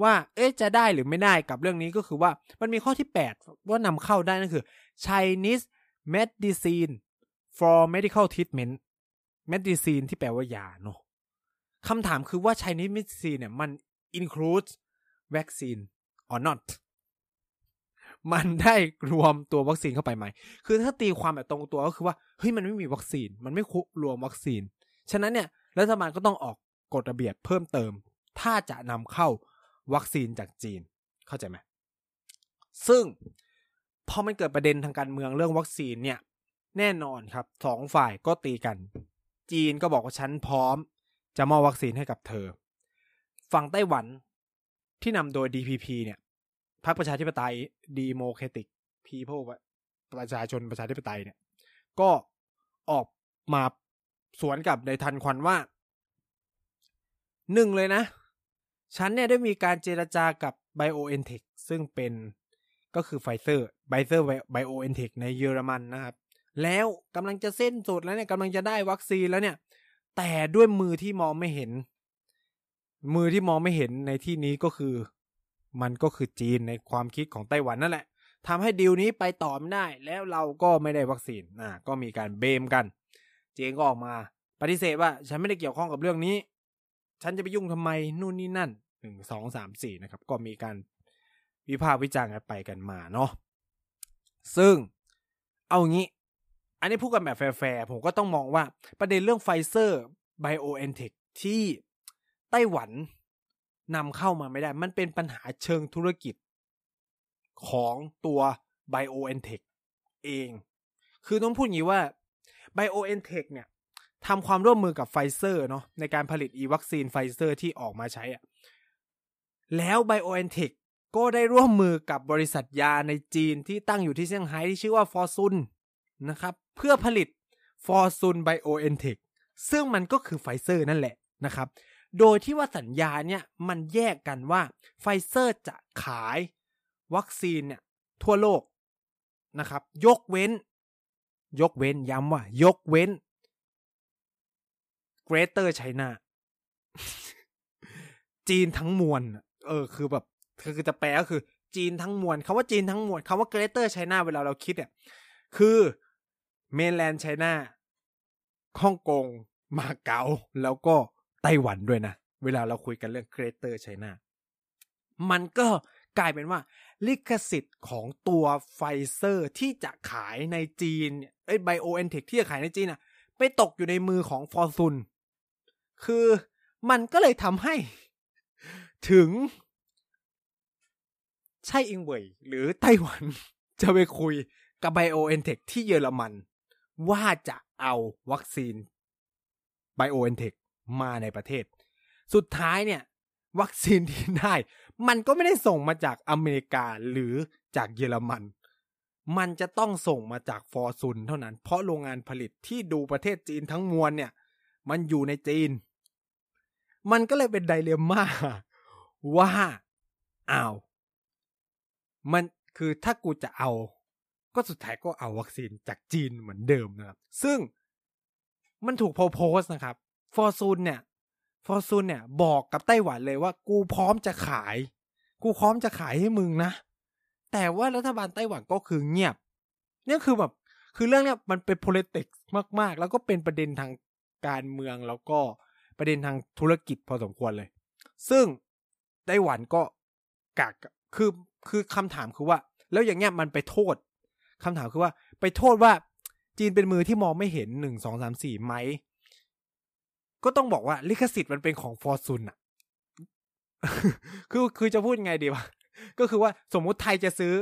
ว่า เอ๊ะจะได้หรือไม่ได้กับเรื่องนี้ก็คือว่ามันมีข้อที่ 8 ว่านำเข้าได้นั่นคือ Chinese medicine for medical treatment medicine ที่แปลว่ายาเนาะคำถามคือว่า Chinese medicine เนี่ยมัน includes vaccine or not มันได้รวมตัววัคซีนเข้าไปไหม คือถ้าตีความแบบตรงตัวก็คือว่า เฮ้ย มันไม่มีวัคซีน มันไม่คุรวมวัคซีน ฉะนั้นเนี่ย รัฐบาลก็ต้องออกกฎระเบียบเพิ่มเติม ถ้าจะนำเข้าวัคซีนจากจีน เข้าใจไหม ซึ่งพอมันเกิดประเด็นทางการเมืองเรื่องวัคซีนเนี่ย แน่นอนครับสองฝ่ายก็ตีกัน จีนก็บอกว่าฉันพร้อม จะมอบวัคซีนให้กับเธอ ฝั่งไต้หวัน ที่นำโดย DPP เนี่ยพรรคประชาธิปไตย Democratic People ประชาชนประชาธิปไตยเนี่ย ก็ออกมาสวนกลับในทันควันว่าหนึ่งเลยนะ ฉันเนี่ยได้มีการเจรจากับ BioNTech ซึ่งเป็นก็คือไฟเซอร์ไฟเซอร์ BioNTech ในเยอรมันนะครับ แล้วกำลังจะสิ้นสุดแล้วเนี่ยกำลังจะได้วัคซีนแล้วเนี่ย แต่ด้วยมือที่มองไม่เห็น มือที่มองไม่เห็นในที่นี้ก็คือ มันก็คือจีนในความคิดของไต้หวันนั่นแหละทำให้ดีลนี้ไปต่อไม่ได้ แล้วเราก็ไม่ได้วัคซีนอ่าก็มีการ blame กันจีนก็ออกมาปฏิเสธว่า ฉันไม่ได้เกี่ยวข้องกับเรื่องนี้ ฉันจะไปยุ่งทำไมนู่นนี่นั่นหนึ่งสองสามสี่นะครับ ก็มีการวิพากษ์วิจารณ์กันไปกันมาเนาะซึ่งเอางี้ อันนี้พูดกันแบบแฟร์ๆผมก็ต้องมองว่าประเด็นเรื่องไฟเซอร์ BioNTech ที่ ไต้หวันนำเข้ามาไม่ได้ มันเป็นปัญหาเชิงธุรกิจของตัว BioNTech เอง คือต้องพูดงี้ว่า BioNTech เนี่ยทำความร่วมมือกับไฟเซอร์เนาะในการผลิตอีวัคซีนไฟเซอร์ที่ออกมาใช้อะแล้ว BioNTech ก็ได้ร่วมมือกับบริษัทยาในจีนที่ตั้งอยู่ที่เซี่ยงไฮ้ที่ชื่อว่า Fosun นะครับเพื่อผลิต Fosun BioNTech ซึ่งมันก็คือไฟเซอร์นั่นแหละนะครับ โดยที่ว่าสัญญาเนี่ยมันแยกกันว่าไฟเซอร์จะขายวัคซีนเนี่ยทั่วโลกนะครับ ยกเว้น ยกเว้นย้ำว่า ยกเว้น Greater China จีนทั้งมวลเออ คือแบบคือจะแปลก็คือ จีนทั้งมวลคำว่าจีนทั้งมวลคำว่า Greater China เวลาเราคิดเนี่ยคือ mainland China ฮ่องกงมาเก๊าแล้วก็ ไต้หวันด้วยนะ เวลาเราคุยกันเรื่อง Greater China มันก็กลายเป็นว่า ลิขสิทธิ์ของตัวไฟเซอร์ที่จะขายในจีนไอ้ BioNTech ที่จะขายในจีนอะ ไปตกอยู่ในมือของ Fosun คือมันก็เลยทำให้ ถึง ไช่อิงเหวินหรือไต้หวัน จะไปคุยกับ BioNTech ที่เยอรมัน ว่าจะเอาวัคซีนไบโอเอนเทค มาในประเทศ สุดท้ายเนี่ย วัคซีนที่ได้ มันก็ไม่ได้ส่งมาจากอเมริกาหรือจากเยอรมัน มันจะต้องส่งมาจากฟอร์ซุนเท่านั้น เพราะโรงงานผลิตที่ดูประเทศจีนทั้งมวลเนี่ย มันอยู่ในจีน มันก็เลยเป็นไดเลม่าว่าอ้าวมันคือถ้ากูจะเอา ก็สุดท้ายก็เอาวัคซีนจากจีนเหมือนเดิมนะครับ ซึ่งมันถูกโพสต์นะครับ ฟอร์ซูนเนี่ยฟอร์ซูนเนี่ยบอกกับไต้หวันเลยว่า กูพร้อมจะขาย กูพร้อมจะขายให้มึงนะ แต่ว่ารัฐบาลไต้หวันก็คือเงียบเนี่ยคือแบบคือเรื่องเนี้ยมันเป็น politics มาก ๆ แล้วก็เป็นประเด็นทางการเมืองแล้วก็ประเด็นทางธุรกิจพอสมควรเลย ซึ่งไต้หวันก็กักคือคือคำถามคือว่า แล้วอย่างเงี้ยมันไปโทษคำถามคือว่า ไปโทษว่าจีนเป็นมือที่มองไม่เห็นหนึ่งสองสามสี่ไหม ก็ต้องบอกว่าลิขสิทธิ์มันเป็นของ Fosun อะคือคือจะพูดไงดีวะ ก็คือว่าสมมุติไทยจะซื้อ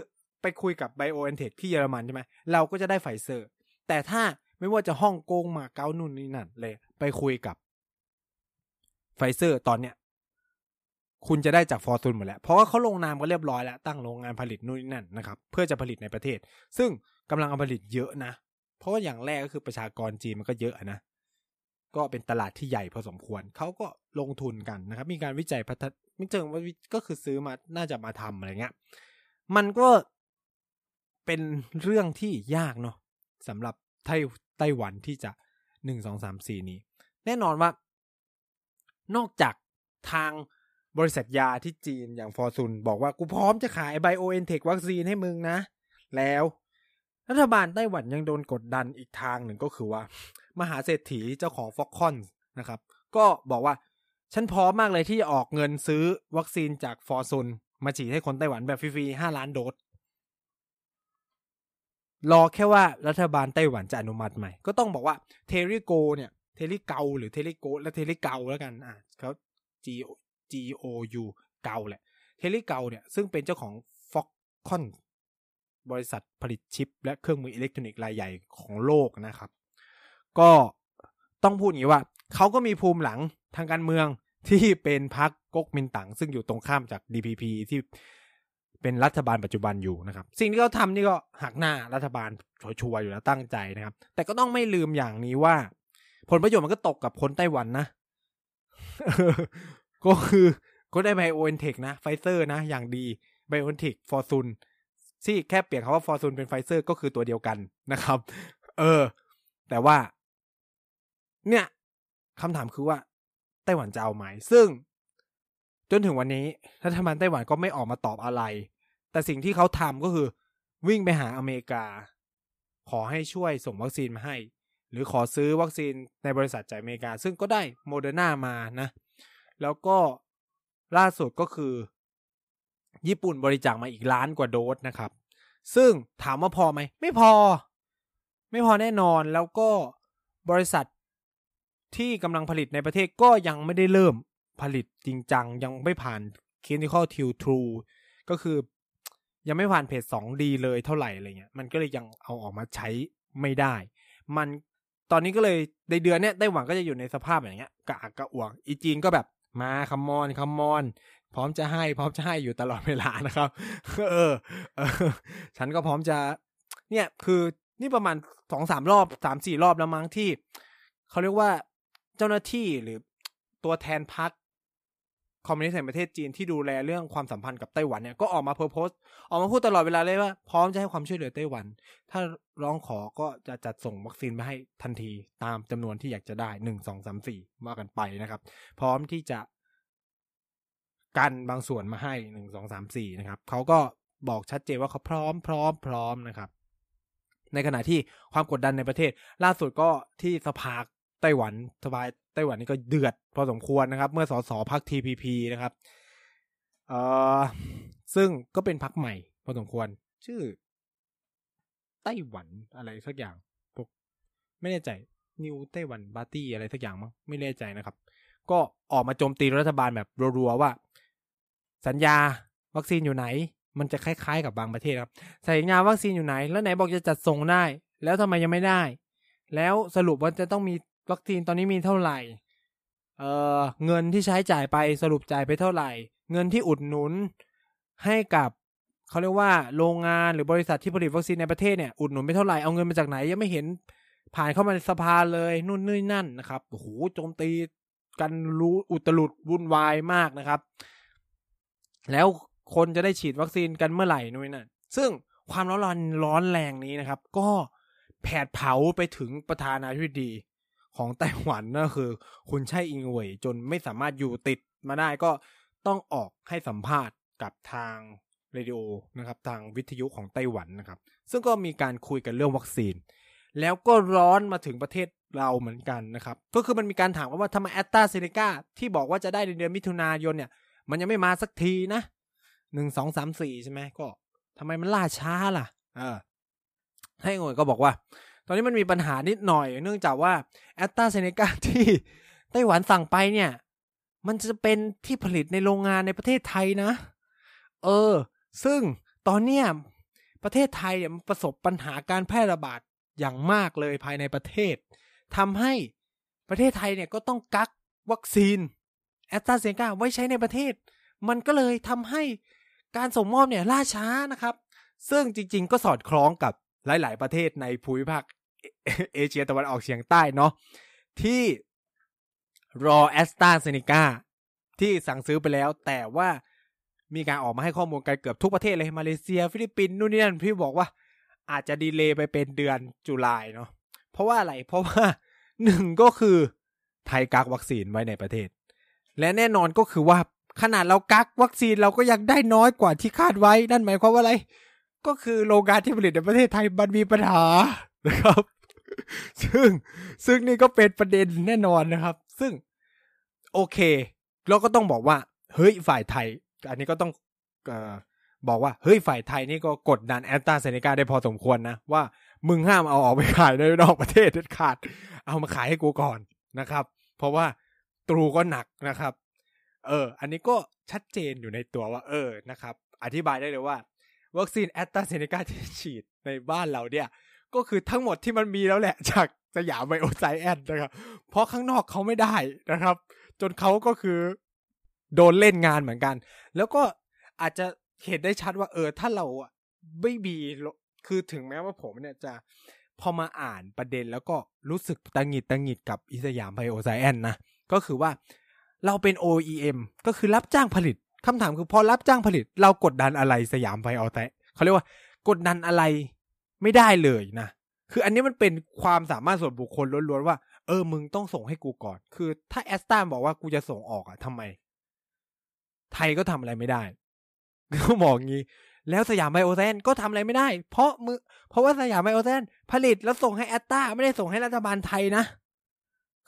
ไปคุยกับ BioNTech ที่เยอรมันใช่ไหมเราก็จะได้ไฟเซอร์ แต่ถ้าไม่ว่าจะฮ่องกงมาเก๊านู่นนี่นั่นเลย ไปคุยกับไฟเซอร์ตอนเนี้ยคุณจะได้จากฟอร์ตูนหมดแล้ว เพราะว่าเขาลงนามกันเรียบร้อยแล้ว ตั้งโรงงานผลิตนู่นนี่นั่นนะครับ เพื่อจะผลิตในประเทศ ซึ่งกำลังผลิตเยอะนะ เพราะว่าอย่างแรกก็คือประชากรจีนมันก็เยอะนะ ก็เป็นตลาดที่ใหญ่พอสมควร เขาก็ลงทุนกันนะครับ มีการวิจัยพัฒนาไม่เชิงว่าก็คือซื้อมาน่าจะมาทำอะไรเงี้ย มันก็เป็นเรื่องที่ยากเนาะสำหรับไต้ไต้หวันที่จะหนึ่งสองสามสี่นี้ แน่นอนว่า นอกจากทางบริษัทยาที่จีนอย่างฟอร์ซุนบอกว่า กูพร้อมจะขายไบโอเอนเทควัคซีนให้มึงนะ แล้ว รัฐบาลไต้หวันยังโดนกดดันอีกทางหนึ่งก็คือว่า มหาเศรษฐีเจ้าของฟ็อกคอนนะครับ ก็บอกว่า ฉันพร้อมมากเลยที่จะออกเงินซื้อวัคซีนจากฟอร์ซุนมาฉีดให้คนไต้หวันแบบฟรีๆห้าล้านโดสรอแค่ว่ารัฐบาลไต้หวันจะอนุมัติไหมก็ต้องบอกว่า Terry Go เนี่ย Terry Gou หรือ Terry Go และ Terry Gou แล้วกันอะเขา G G O U Gou แหละ Terry Gou เนี่ยซึ่งเป็นเจ้าของ Foxconn บริษัทผลิตชิป และเครื่องมืออิเล็กทรอนิกส์รายใหญ่ของโลกนะครับ ก็ต้องพูดอย่างนี้ว่าเขาก็มีภูมิหลังทางการเมืองที่เป็นพรรคก๊กมินตั๋งซึ่งอยู่ตรงข้ามจาก DPP ที่เป็นรัฐบาลปัจจุบันอยู่นะครับ สิ่งที่เขาทำนี่ก็หักหน้ารัฐบาลชัวร์อยู่แล้วตั้งใจนะครับ แต่ก็ต้องไม่ลืมอย่างนี้ว่า ผลประโยชน์มันก็ตกกับคนไต้หวันนะ ก็คือก็ได้ BioNTech นะไฟเซอร์นะ อย่างดี BioNTech Fosun ที่แค่เปลี่ยนคำว่า Fosun เป็นไฟเซอร์ก็คือตัวเดียวกันนะครับ เออ แต่ว่า เนี่ยคำถามคือว่า ไต้หวันจะเอาไหม ซึ่ง จนถึงวันนี้รัฐบาลไต้หวันก็ไม่ออกมาตอบอะไร แต่สิ่งที่เขาทำก็คือ วิ่งไปหาอเมริกา ขอให้ช่วยส่งวัคซีนมาให้ หรือขอซื้อวัคซีนในบริษัทจากอเมริกา ซึ่งก็ได้โมเดอร์นามานะ แล้วก็ล่าสุดก็คือ ญี่ปุ่นบริจาคมาอีกล้านกว่าโดสนะครับ ซึ่งถามว่าพอไหม ไม่พอ ไม่พอแน่นอนแล้วก็บริษัท ที่กำลังผลิตในประเทศก็ยังไม่ได้เริ่มผลิตจริงจัง ยังไม่ผ่าน clinical t r i true ก็คือยังไม่ผ่านเพจ 2D เลยเท่าไหร่อะไรเงี้ยมันก็เลยยังเอาออกมาใช้ไม่ได้ มันตอนนี้ก็เลยในเดือนเนี้ยไต้หวันก็จะอยู่ในสภาพอย่างเงี้ยกะอักกะอ่วงอีจีนก็แบบมาคัมมอนคัมมอน พร้อมจะให้พร้อมจะให้อยู่ตลอดเวลานะครับ เออเออ ฉันก็พร้อมจะ เนี่ยคือนี่ประมาณสองสามรอบสามสี่รอบแล้วมั้งที่เขาเรียกว่า เจ้าหน้าที่หรือตัวแทนพักคอมมิวนิสต์แห่งประเทศจีนที่ดูแลเรื่องความสัมพันธ์กับไต้หวันเนี่ยก็ออกมาเพอร์โพสออกมาพูดตลอดเวลาเลยว่า พร้อมจะให้ความช่วยเหลือไต้หวัน ถ้าร้องขอก็จะจัดส่งวัคซีนมาให้ทันทีตามจำนวนที่อยากจะได้หนึ่งสองสามสี่ว่ากันไปนะครับ พร้อมที่จะกันบางส่วนมาให้หนึ่งสองสามสี่นะครับเขาก็บอกชัดเจนว่าเขาพร้อมพร้อมพร้อมนะครับ ในขณะที่ความกดดันในประเทศ ล่าสุดก็ที่สภา ไต้หวันสภาไต้หวันนี่ก็เดือดพอสมควรนะครับ เมื่อสสพัก TPP นะครับเออซึ่งก็เป็นพักใหม่พอสมควร ชื่อ ไต้หวันอะไรสักอย่างพวกไม่แน่ใจนิวไต้หวันบาร์ตี้อะไรสักอย่างมั้งไม่แน่ใจนะครับ ก็ออกมาโจมตีรัฐบาลแบบรัวๆว่า สัญญาวัคซีนอยู่ไหน มันจะคล้ายๆกับบางประเทศครับ สัญญาวัคซีนอยู่ไหน แล้วไหนบอกจะจัดส่งได้ แล้วทำไมยังไม่ได้ แล้วสรุปว่าจะต้องมี วัคซีนตอนนี้มีเท่าไหร่ เออเงินที่ใช้จ่ายไปสรุปจ่ายไปเท่าไหร่ เงินที่อุดหนุนให้กับเขาเรียกว่าโรงงานหรือบริษัทที่ผลิตวัคซีนในประเทศเนี่ยอุดหนุนไปเท่าไหร่เอาเงินมาจากไหนยังไม่เห็นผ่านเข้ามาในสภาเลยนู่นนี่นั่นนะครับโอ้โหโจมตีกันรู้อุตลุดวุ่นวายมากนะครับ แล้วคนจะได้ฉีดวัคซีนกันเมื่อไหร่นู่นนั่นซึ่งความร้อนร้อนแรงนี้นะครับ ก็แผดเผาไปถึงประธานาธิบดี ของไต้หวันนั่นคือ คุณไช่อิงเวยจนไม่สามารถอยู่ติดมาได้ก็ต้องออกให้สัมภาษณ์กับทางเรดิโอนะครับทางวิทยุของไต้หวันนะครับ ซึ่งก็มีการคุยกันเรื่องวัคซีน แล้วก็ร้อนมาถึงประเทศเราเหมือนกันนะครับ ก็คือมันมีการถามว่าทำไมแอตตาเซเนกาที่บอกว่าจะได้ในเดือนมิถุนายนเนี่ย มันยังไม่มาสักทีนะหนึ่งสองสามสี่ใช่ไหมก็ทำไมมันล่าช้าล่ะ เออให้งวยก็บอกว่า อนนี้มันมีปัญหานิดหน่อย เนื่องจากว่าแอตตาเซเนกาที่ไต้หวันสั่งไปเนี่ย มันจะเป็นที่ผลิตในโรงงานในประเทศไทยนะ เออ ซึ่งตอนเนี้ยประเทศไทยเนี่ยประสบปัญหาการแพร่ระบาดอย่างมากเลยภายในประเทศทำให้ประเทศไทยเนี่ยก็ต้องกักวัคซีนแอสตราเซเนกาไว้ใช้ในประเทศ มันก็เลยทำให้การส่งมอบเนี่ยล่าช้านะครับ ซึ่งจริง ๆ ก็สอดคล้องกับหลาย ๆ ประเทศในภูมิภาค เอเชียตะวันออกเฉียงใต้เนาะที่รอแอสตราเซเนกาที่สั่งซื้อไปแล้ว แต่ว่ามีการออกมาให้ข้อมูลกันเกือบทุกประเทศเลย มาเลเซีย ฟิลิปปินส์นู่นนี่นั่นที่บอกว่า อาจจะ delay ไปเป็นเดือน July เนาะเพราะว่าอะไรเพราะว่าหนึ่งก็คือไทยกักวัคซีนไว้ในประเทศ และแน่นอนก็คือว่าขนาดเรากักวัคซีนเราก็ยังได้น้อยกว่าที่คาดไว้นั่นหมายความว่าอะไร ก็คือโรงงานที่ผลิตในประเทศไทยมันมีปัญหา นะครับ ซึ่งซึ่งนี่ก็เป็นประเด็นแน่นอนนะครับ ซึ่งโอเคเราก็ต้องบอกว่า เฮ้ยฝ่ายไทย อันนี้ก็ต้องอบอกว่า เฮ้ยฝ่ายไทยนี่ก็กดดันแอสตาเซเนกาได้พอสมควรนะ ว่ามึงห้ามเอาออกไปขายในนอกประเทศเด็ดขาด เอามาขายให้กูก่อนนะครับ เพราะว่าตรูก็หนักนะครับ เออ อันนี้ก็ชัดเจนอยู่ในตัวว่า เออนะครับ อธิบายได้เลยว่า วัคซีนแอสตร้าเซนเนก้าที่ฉีดในบ้านเราเนี่ย ก็คือทั้งหมดที่มันมีแล้วแหละจากสยามไบโอไซเอนซ์นะครับ เพราะข้างนอกเขาไม่ได้นะครับ จนเขาก็คือโดนเล่นงานเหมือนกัน แล้วก็อาจจะเห็นได้ชัดว่าเออถ้าเราไม่มีคือถึงแม้ว่าผมเนี่ยจะพอมาอ่านประเด็นแล้วก็รู้สึกตะหงิดตะหงิดกับอีสยามไบโอไซเอนซ์นะก็คือว่าเราเป็น OEM ก็คือรับจ้างผลิตคำถามคือพอรับจ้างผลิต เรากดดันอะไรสยามไบโอไซเขาเรียกว่ากดดันอะไร ไม่ได้เลยนะ คืออันนี้มันเป็นความสามารถส่วนบุคคลล้วนๆว่า เออ มึงต้องส่งให้กูก่อน คือถ้าแอสตันบอกว่ากูจะส่งออกอะทำไม ไทยก็ทำอะไรไม่ได้ก็บอกงี้แล้วสยามไบโอเซนก็ทำอะไรไม่ได้ เพราะมือเพราะว่าสยามไบโอเซนผลิตแล้วส่งให้แอสตาไม่ได้ส่งให้รัฐบาลไทยนะ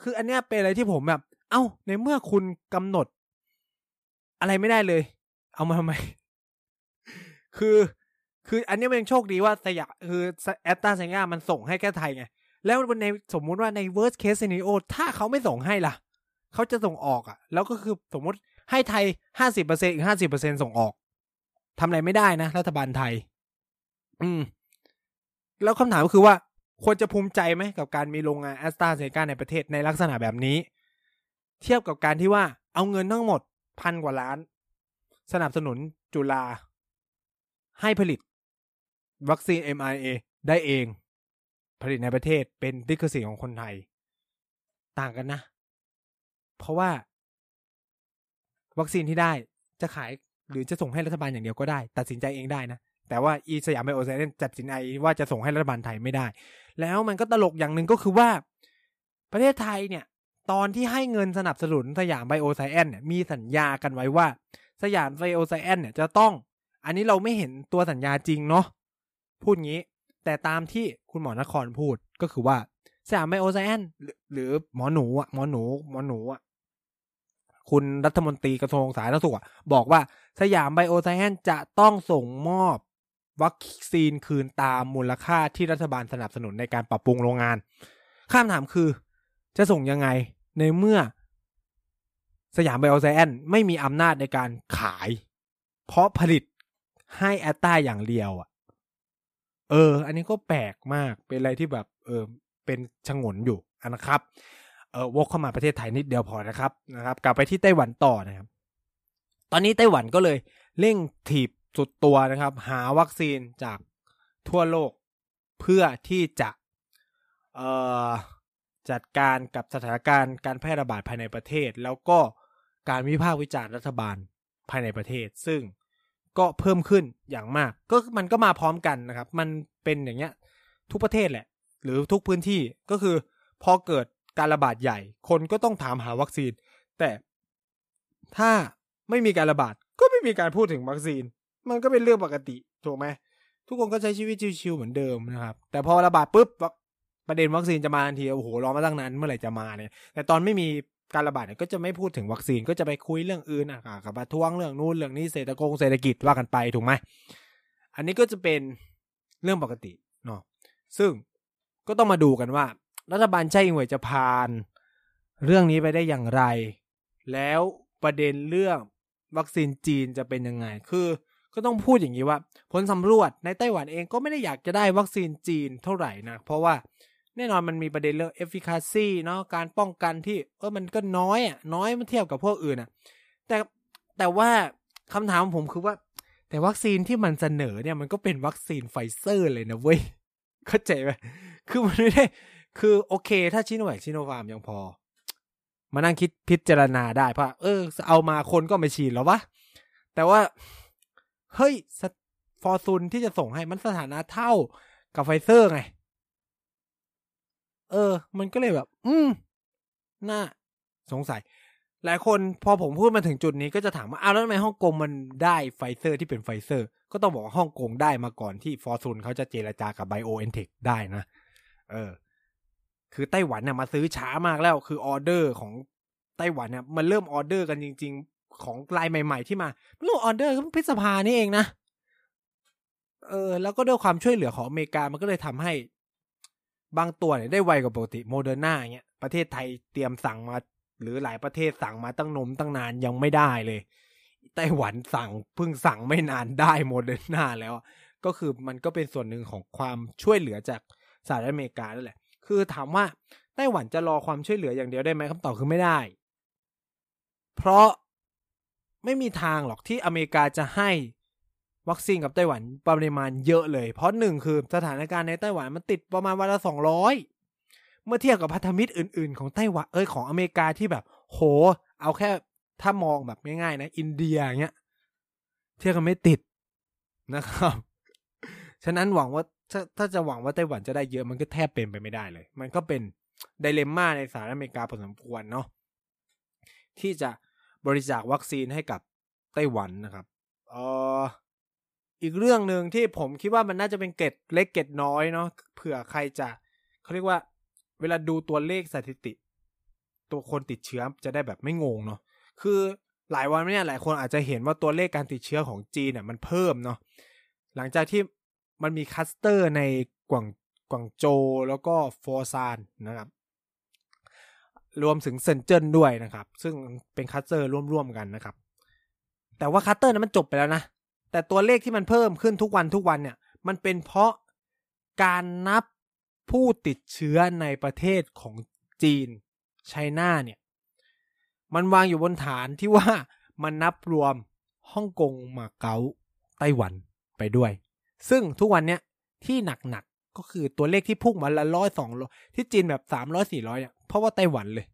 คืออันเนี้ยเป็นอะไรที่ผมแบบ เอ้า ในเมื่อคุณกำหนด อะไรไม่ได้เลย เอามาทำไม คือ คืออันนี้มันยังโชคดีว่าสยามคือแอตตาเซงามันส่งให้แค่ไทยไง แล้วในสมมุติว่าใน worst case scenario ถ้าเขาไม่ส่งให้ล่ะ เขาจะส่งออกอะ แล้วก็คือสมมติให้ไทยห้าสิบเปอร์เซ็นอีกห้าสิบเปอร์เซ็นส่งออกทำอะไรไม่ได้นะ รัฐบาลไทย อืม แล้วคำถามก็คือว่า ควรจะภูมิใจไหมกับการมีโรงงานแอสตราเซเนกาในประเทศในลักษณะแบบนี้ เทียบกับการที่ว่าเอาเงินทั้งหมดพันกว่าล้าน สนับสนุนจุฬาให้ผลิต วัคซีน mRNA ได้เอง ผลิตในประเทศเป็นดิคสิทธิ์ของคนไทย ต่างกันนะ เพราะว่า วัคซีนที่ได้จะขายหรือจะส่งให้รัฐบาลอย่างเดียวก็ได้ ตัดสินใจเองได้นะ แต่ว่าอีสยามไบโอไซเอนซ์ตัดสินใจว่าจะส่งให้รัฐบาลไทยไม่ได้ แล้วมันก็ตลกอย่างหนึ่งก็คือว่า ประเทศไทยเนี่ย ตอนที่ให้เงินสนับสนุนสยามไบโอไซเอนซ์เนี่ยมีสัญญากันไว้ว่า สยามไบโอไซเอนซ์เนี่ยจะต้อง อันนี้เราไม่เห็นตัวสัญญาจริงเนาะ พูดงี้ แต่ตามที่คุณหมอนครพูดก็คือว่าสยามไบโอไซเอนซ์หรือหมอหนูอะหมอหนู หมอหนูอะคุณรัฐมนตรีกระทรวงสาธารณสุขบอกว่าสยามไบโอไซแอนจะต้องส่งมอบวัคซีนคืนตามมูลค่าที่รัฐบาลสนับสนุนในการปรับปรุงโรงงานข้ามถามคือ จะส่งยังไงในเมื่อสยามไบโอไซแอนไม่มีอำนาจในการขาย เพราะผลิตให้แอตตาอย่างเดียวอะ เออ อันนี้ก็แปลกมากเป็นอะไรที่แบบเออเป็นชงนอยู่นะครับเออวกเข้ามาประเทศไทยนิดเดียวพอนะครับนะครับ กลับไปที่ไต้หวันต่อนะครับ ตอนนี้ไต้หวันก็เลยเร่งถีบสุดตัวนะครับ หาวัคซีนจากทั่วโลกเพื่อที่จะเอ่อจัดการกับสถานการณ์การแพร่ระบาดภายในประเทศ แล้วก็การวิพากษ์วิจารณ์รัฐบาลภายในประเทศ ซึ่ง ก็เพิ่มขึ้นอย่างมาก ก็มันก็มาพร้อมกันนะครับ มันเป็นอย่างเงี้ย ทุกประเทศแหละ หรือทุกพื้นที่ก็คือ พอเกิดการระบาดใหญ่ คนก็ต้องถามหาวัคซีน แต่ถ้าไม่มีการระบาดก็ไม่มีการพูดถึงวัคซีน มันก็เป็นเรื่องปกติถูกไหมทุกคนก็ใช้ชีวิตชิวๆเหมือนเดิมนะครับ แต่พอระบาดปุ๊บประเด็นวัคซีนจะมาทันทีโอ้โหรอมาตั้งนานเมื่อไหร่จะมาเนี่ย แต่ตอนไม่มี การระบาดเนี่ยก็จะไม่พูดถึงวัคซีนก็จะไปคุยเรื่องอื่นอะกับประท้วงเรื่องนู้นเรื่องนี้เศรษฐกงเศรษฐกิจว่ากันไปถูกไหมอันนี้ก็จะเป็นเรื่องปกติเนาะซึ่งก็ต้องมาดูกันว่า รัฐบาลไช่อิงเวยจะผ่าน เรื่องนี้ไปได้อย่างไร แล้วประเด็นเรื่องวัคซีนจีนจะเป็นยังไง คือก็ต้องพูดอย่างนี้ว่า ผลสำรวจในไต้หวันเองก็ไม่ได้อยากจะได้วัคซีนจีนเท่าไหร่นะ เพราะว่า แน่นอนมันมีประเด็นเรื่อง efficacy เนาะการป้องกันที่เออมันก็น้อยอะน้อยเมื่อเทียบกับพวกอื่นอะ แต่แต่ว่าคำถามของผมคือว่า แต่วัคซีนที่มันเสนอเนี่ยมันก็เป็นวัคซีนไฟเซอร์เลยนะเว้ยเข้าใจไหมคือมันไม่ได้คือโอเค ถ้าซิโนแวคซิโนฟาร์มยังพอ มานั่งคิดพิจารณาได้เพราะเออ เอามาคนก็ไม่ฉีดแล้ววะแต่ว่า เฮ้ยฟอร์ซูนที่จะส่งให้มันสถานะเท่ากับไฟเซอร์ไง เออ มันก็เลยแบบ อืมน่าสงสัย หลายคนพอผมพูดมาถึงจุดนี้ก็จะถามว่าอ้าวแล้วทำไมฮ่องกงมันได้ไฟเซอร์ที่เป็นไฟเซอร์ ก็ต้องบอกว่าฮ่องกงได้มาก่อนที่ฟอร์ซูนเขาจะเจรจากับไบโอเอ็นเทคได้นะ เออ คือไต้หวันเนี่ยมาซื้อช้ามากแล้วคือออเดอร์ของไต้หวันเนี่ยมันเริ่มออเดอร์กันจริง ๆ ของลายใหม่ ๆ ที่มาเริ่มออเดอร์ก็พฤษภานี่เองนะเออแล้วก็ด้วยความช่วยเหลือของอเมริกามันก็เลยทำให้ บางตัวเนี่ยได้ไวกว่าปกติโมเดอร์นาเงี้ยประเทศไทยเตรียมสั่งมา หรือหลายประเทศสั่งมาตั้งนมตั้งนานยังไม่ได้เลยไต้หวันสั่งเพิ่งสั่งไม่นานได้โมเดอร์นาแล้ว ก็คือมันก็เป็นส่วนหนึ่งของความช่วยเหลือจากสหรัฐอเมริกานั่นแหละ คือถามว่าไต้หวันจะรอความช่วยเหลืออย่างเดียวได้ไหมคำตอบคือไม่ได้ เพราะไม่มีทางหรอกที่อเมริกาจะให้ วัคซีนกับไต้หวันปริมาณเยอะเลย เพราะหนึ่งคือสถานการณ์ในไต้หวันมันติดประมาณวันละสองร้อยเมื่อเทียบกับพันธมิตรอื่นๆ ของไต้หวันเอ้ยของอเมริกาที่แบบ โห เอาแค่ถ้ามองแบบง่ายๆนะ อินเดียเงี้ยเทียบกันไม่ติดนะครับ ฉะนั้นหวังว่าถ้าถ้าจะหวังว่าไต้หวันจะได้เยอะมันก็แทบเป็นไปไม่ได้เลย มันก็เป็นไดเลมม่าในสหรัฐอเมริกาพอสมควรเนาะที่จะบริจาควัคซีนให้กับไต้หวันนะครับเออ อีกเรื่องหนึ่งที่ผมคิดว่ามันน่าจะเป็นเกร็ดเล็กเกร็ดน้อยเนาะเผื่อใครจะเขาเรียกว่า เวลาดูตัวเลขสถิติ ตัวคนติดเชื้อจะได้แบบไม่งงเนาะคือหลายวันเนี่ยหลายคนอาจจะเห็นว่าตัวเลขการติดเชื้อของจีนเนี่ยมันเพิ่มเนาะหลังจากที่มันมีคลัสเตอร์ในกวางกวางโจวแล้วก็ฝอซานนะครับ รวมถึงเซินเจิ้นด้วยนะครับ ซึ่งเป็นคลัสเตอร์ร่วมๆกันนะครับ แต่ว่าคลัสเตอร์นั้นมันจบไปแล้วนะ แต่ตัวเลขที่มันเพิ่มขึ้นทุกวันทุกวันเนี่ย มันเป็นเพราะการนับผู้ติดเชื้อในประเทศของจีน China เนี่ย มันวางอยู่บนฐานที่ว่ามันนับรวมฮ่องกงมาเก๊าไต้หวันไปด้วย ซึ่งทุกวันเนี้ยที่หนักๆก็คือตัวเลขที่พุ่งมาละร้อยสองร้อยที่จีนแบบสามร้อยสี่ร้อยเนี่ยเพราะว่าไต้หวันเลย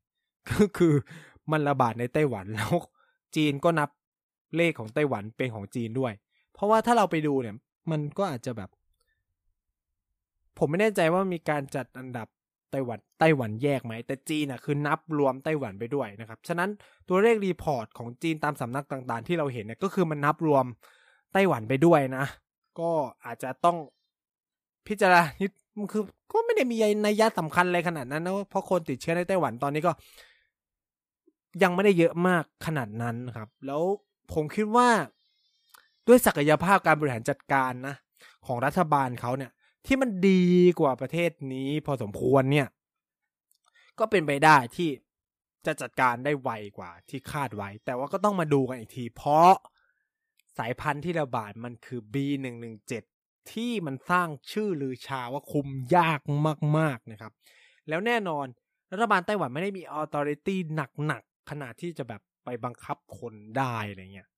ก็คือมันระบาดในไต้หวันแล้ว จีนก็นับเลขของไต้หวันเป็นของจีนด้วย เพราะว่าถ้าเราไปดูเนี่ย มันก็อาจจะแบบ ผมไม่แน่ใจว่ามีการจัดอันดับไต้หวันไต้หวันแยกไหม แต่จีนอะคือนับรวมไต้หวันไปด้วยนะครับ ฉะนั้นตัวเลขรีพอร์ตของจีนตามสำนักต่างๆ ที่เราเห็นเนี่ยก็คือมันนับรวมไต้หวันไปด้วยนะ ก็อาจจะต้องพิจารณานิดคือก็ไม่ได้มีนัยยะสำคัญอะไรขนาดนั้นนะเพราะคนติดเชื้อในไต้หวันตอนนี้ก็ ยังไม่ได้เยอะมากขนาดนั้นครับ แล้วผมคิดว่า ด้วยศักยภาพการบริหารจัดการนะของรัฐบาลเขาเนี่ย ที่มันดีกว่าประเทศนี้พอสมควรเนี่ย ก็เป็นไปได้ที่จะจัดการได้ไวกว่าที่คาดไว้ แต่ว่าก็ต้องมาดูกันอีกทีเพราะสายพันธุ์ที่ระบาดมันคือ B117 ที่มันสร้างชื่อลือชาว่าคุมยากมาก ๆ นะครับ แล้วแน่นอน รัฐบาลไต้หวันไม่ได้มีออ t h o r i t y หนัก ๆ ขนาดที่จะแบบไปบังคับคนได้อะไรเงี้ย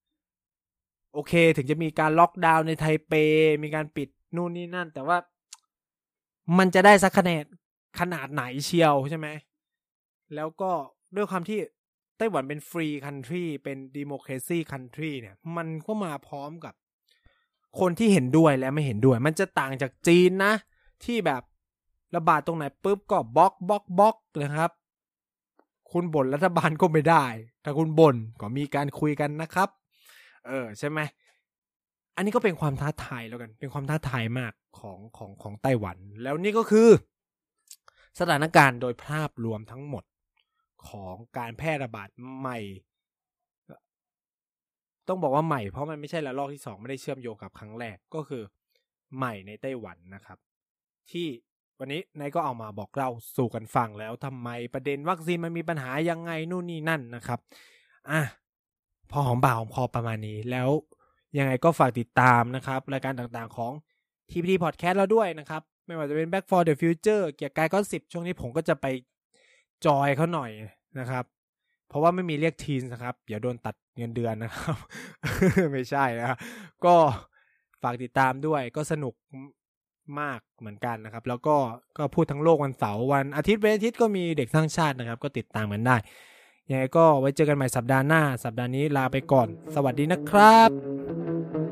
โอเค ถึงจะมีการล็อกดาวน์ในไทเป มีการปิดนู่นนี่นั่น แต่ว่ามันจะได้สักคะแนนขนาดไหนเชียวใช่ไหม แล้วก็ด้วยความที่ไต้หวันเป็นฟรีคันทรีเป็นดิโมครซีคันทรีเนี่ย มันก็มาพร้อมกับ คนที่เห็นด้วยและไม่เห็นด้วย มันจะต่างจากจีนนะ ที่แบบระบาดตรงไหนปุ๊บก็บล็อกบล็อกบล็อกนะครับ คุณบ่นรัฐบาลก็ไม่ได้ ถ้าคุณบ่นก็มีการคุยกันนะครับ เออใช่ไหมอันนี้ก็เป็นความท้าทายแล้วกัน เป็นความท้าทายมากของของของไต้หวัน แล้วนี่ก็คือ สถานการณ์โดยภาพรวมทั้งหมดของการแพร่ระบาดใหม่ ต้องบอกว่าใหม่ เพราะมันไม่ใช่ระลอกที่สองไม่ได้เชื่อมโยงกับครั้งแรกก็คือใหม่ในไต้หวันนะครับ ที่วันนี้นายก็เอามาบอกเล่าสู่กันฟังแล้วทำไมประเด็นวัคซีนมันมีปัญหายังไงนู่นนี่นั่นนะครับ อะ พอหอมบ่าหอมคอประมาณนี้ แล้วยังไงก็ฝากติดตามนะครับ รายการต่างๆของ TPT Podcast เราด้วยนะครับ ไม่ว่าจะเป็น Back for the Future เกียร์กายก็สิบช่วงนี้ผมก็จะไปจอยเขาหน่อยนะครับ เพราะว่าไม่มีเรียกทีนนะครับอย่าโดนตัดเงินเดือนนะครับ ไม่ใช่นะก็ฝากติดตามด้วยก็สนุกมากเหมือนกันนะครับ แล้วก็ก็พูดทั้งโลกวันเสาร์วันอาทิตย์เป็นอาทิตย์ก็มีเด็กสร้างชาตินะครับ ก็ติดตามกันได้ ยังไงก็ไว้เจอกันใหม่สัปดาห์หน้า สัปดาห์นี้ลาไปก่อน สวัสดีนะครับ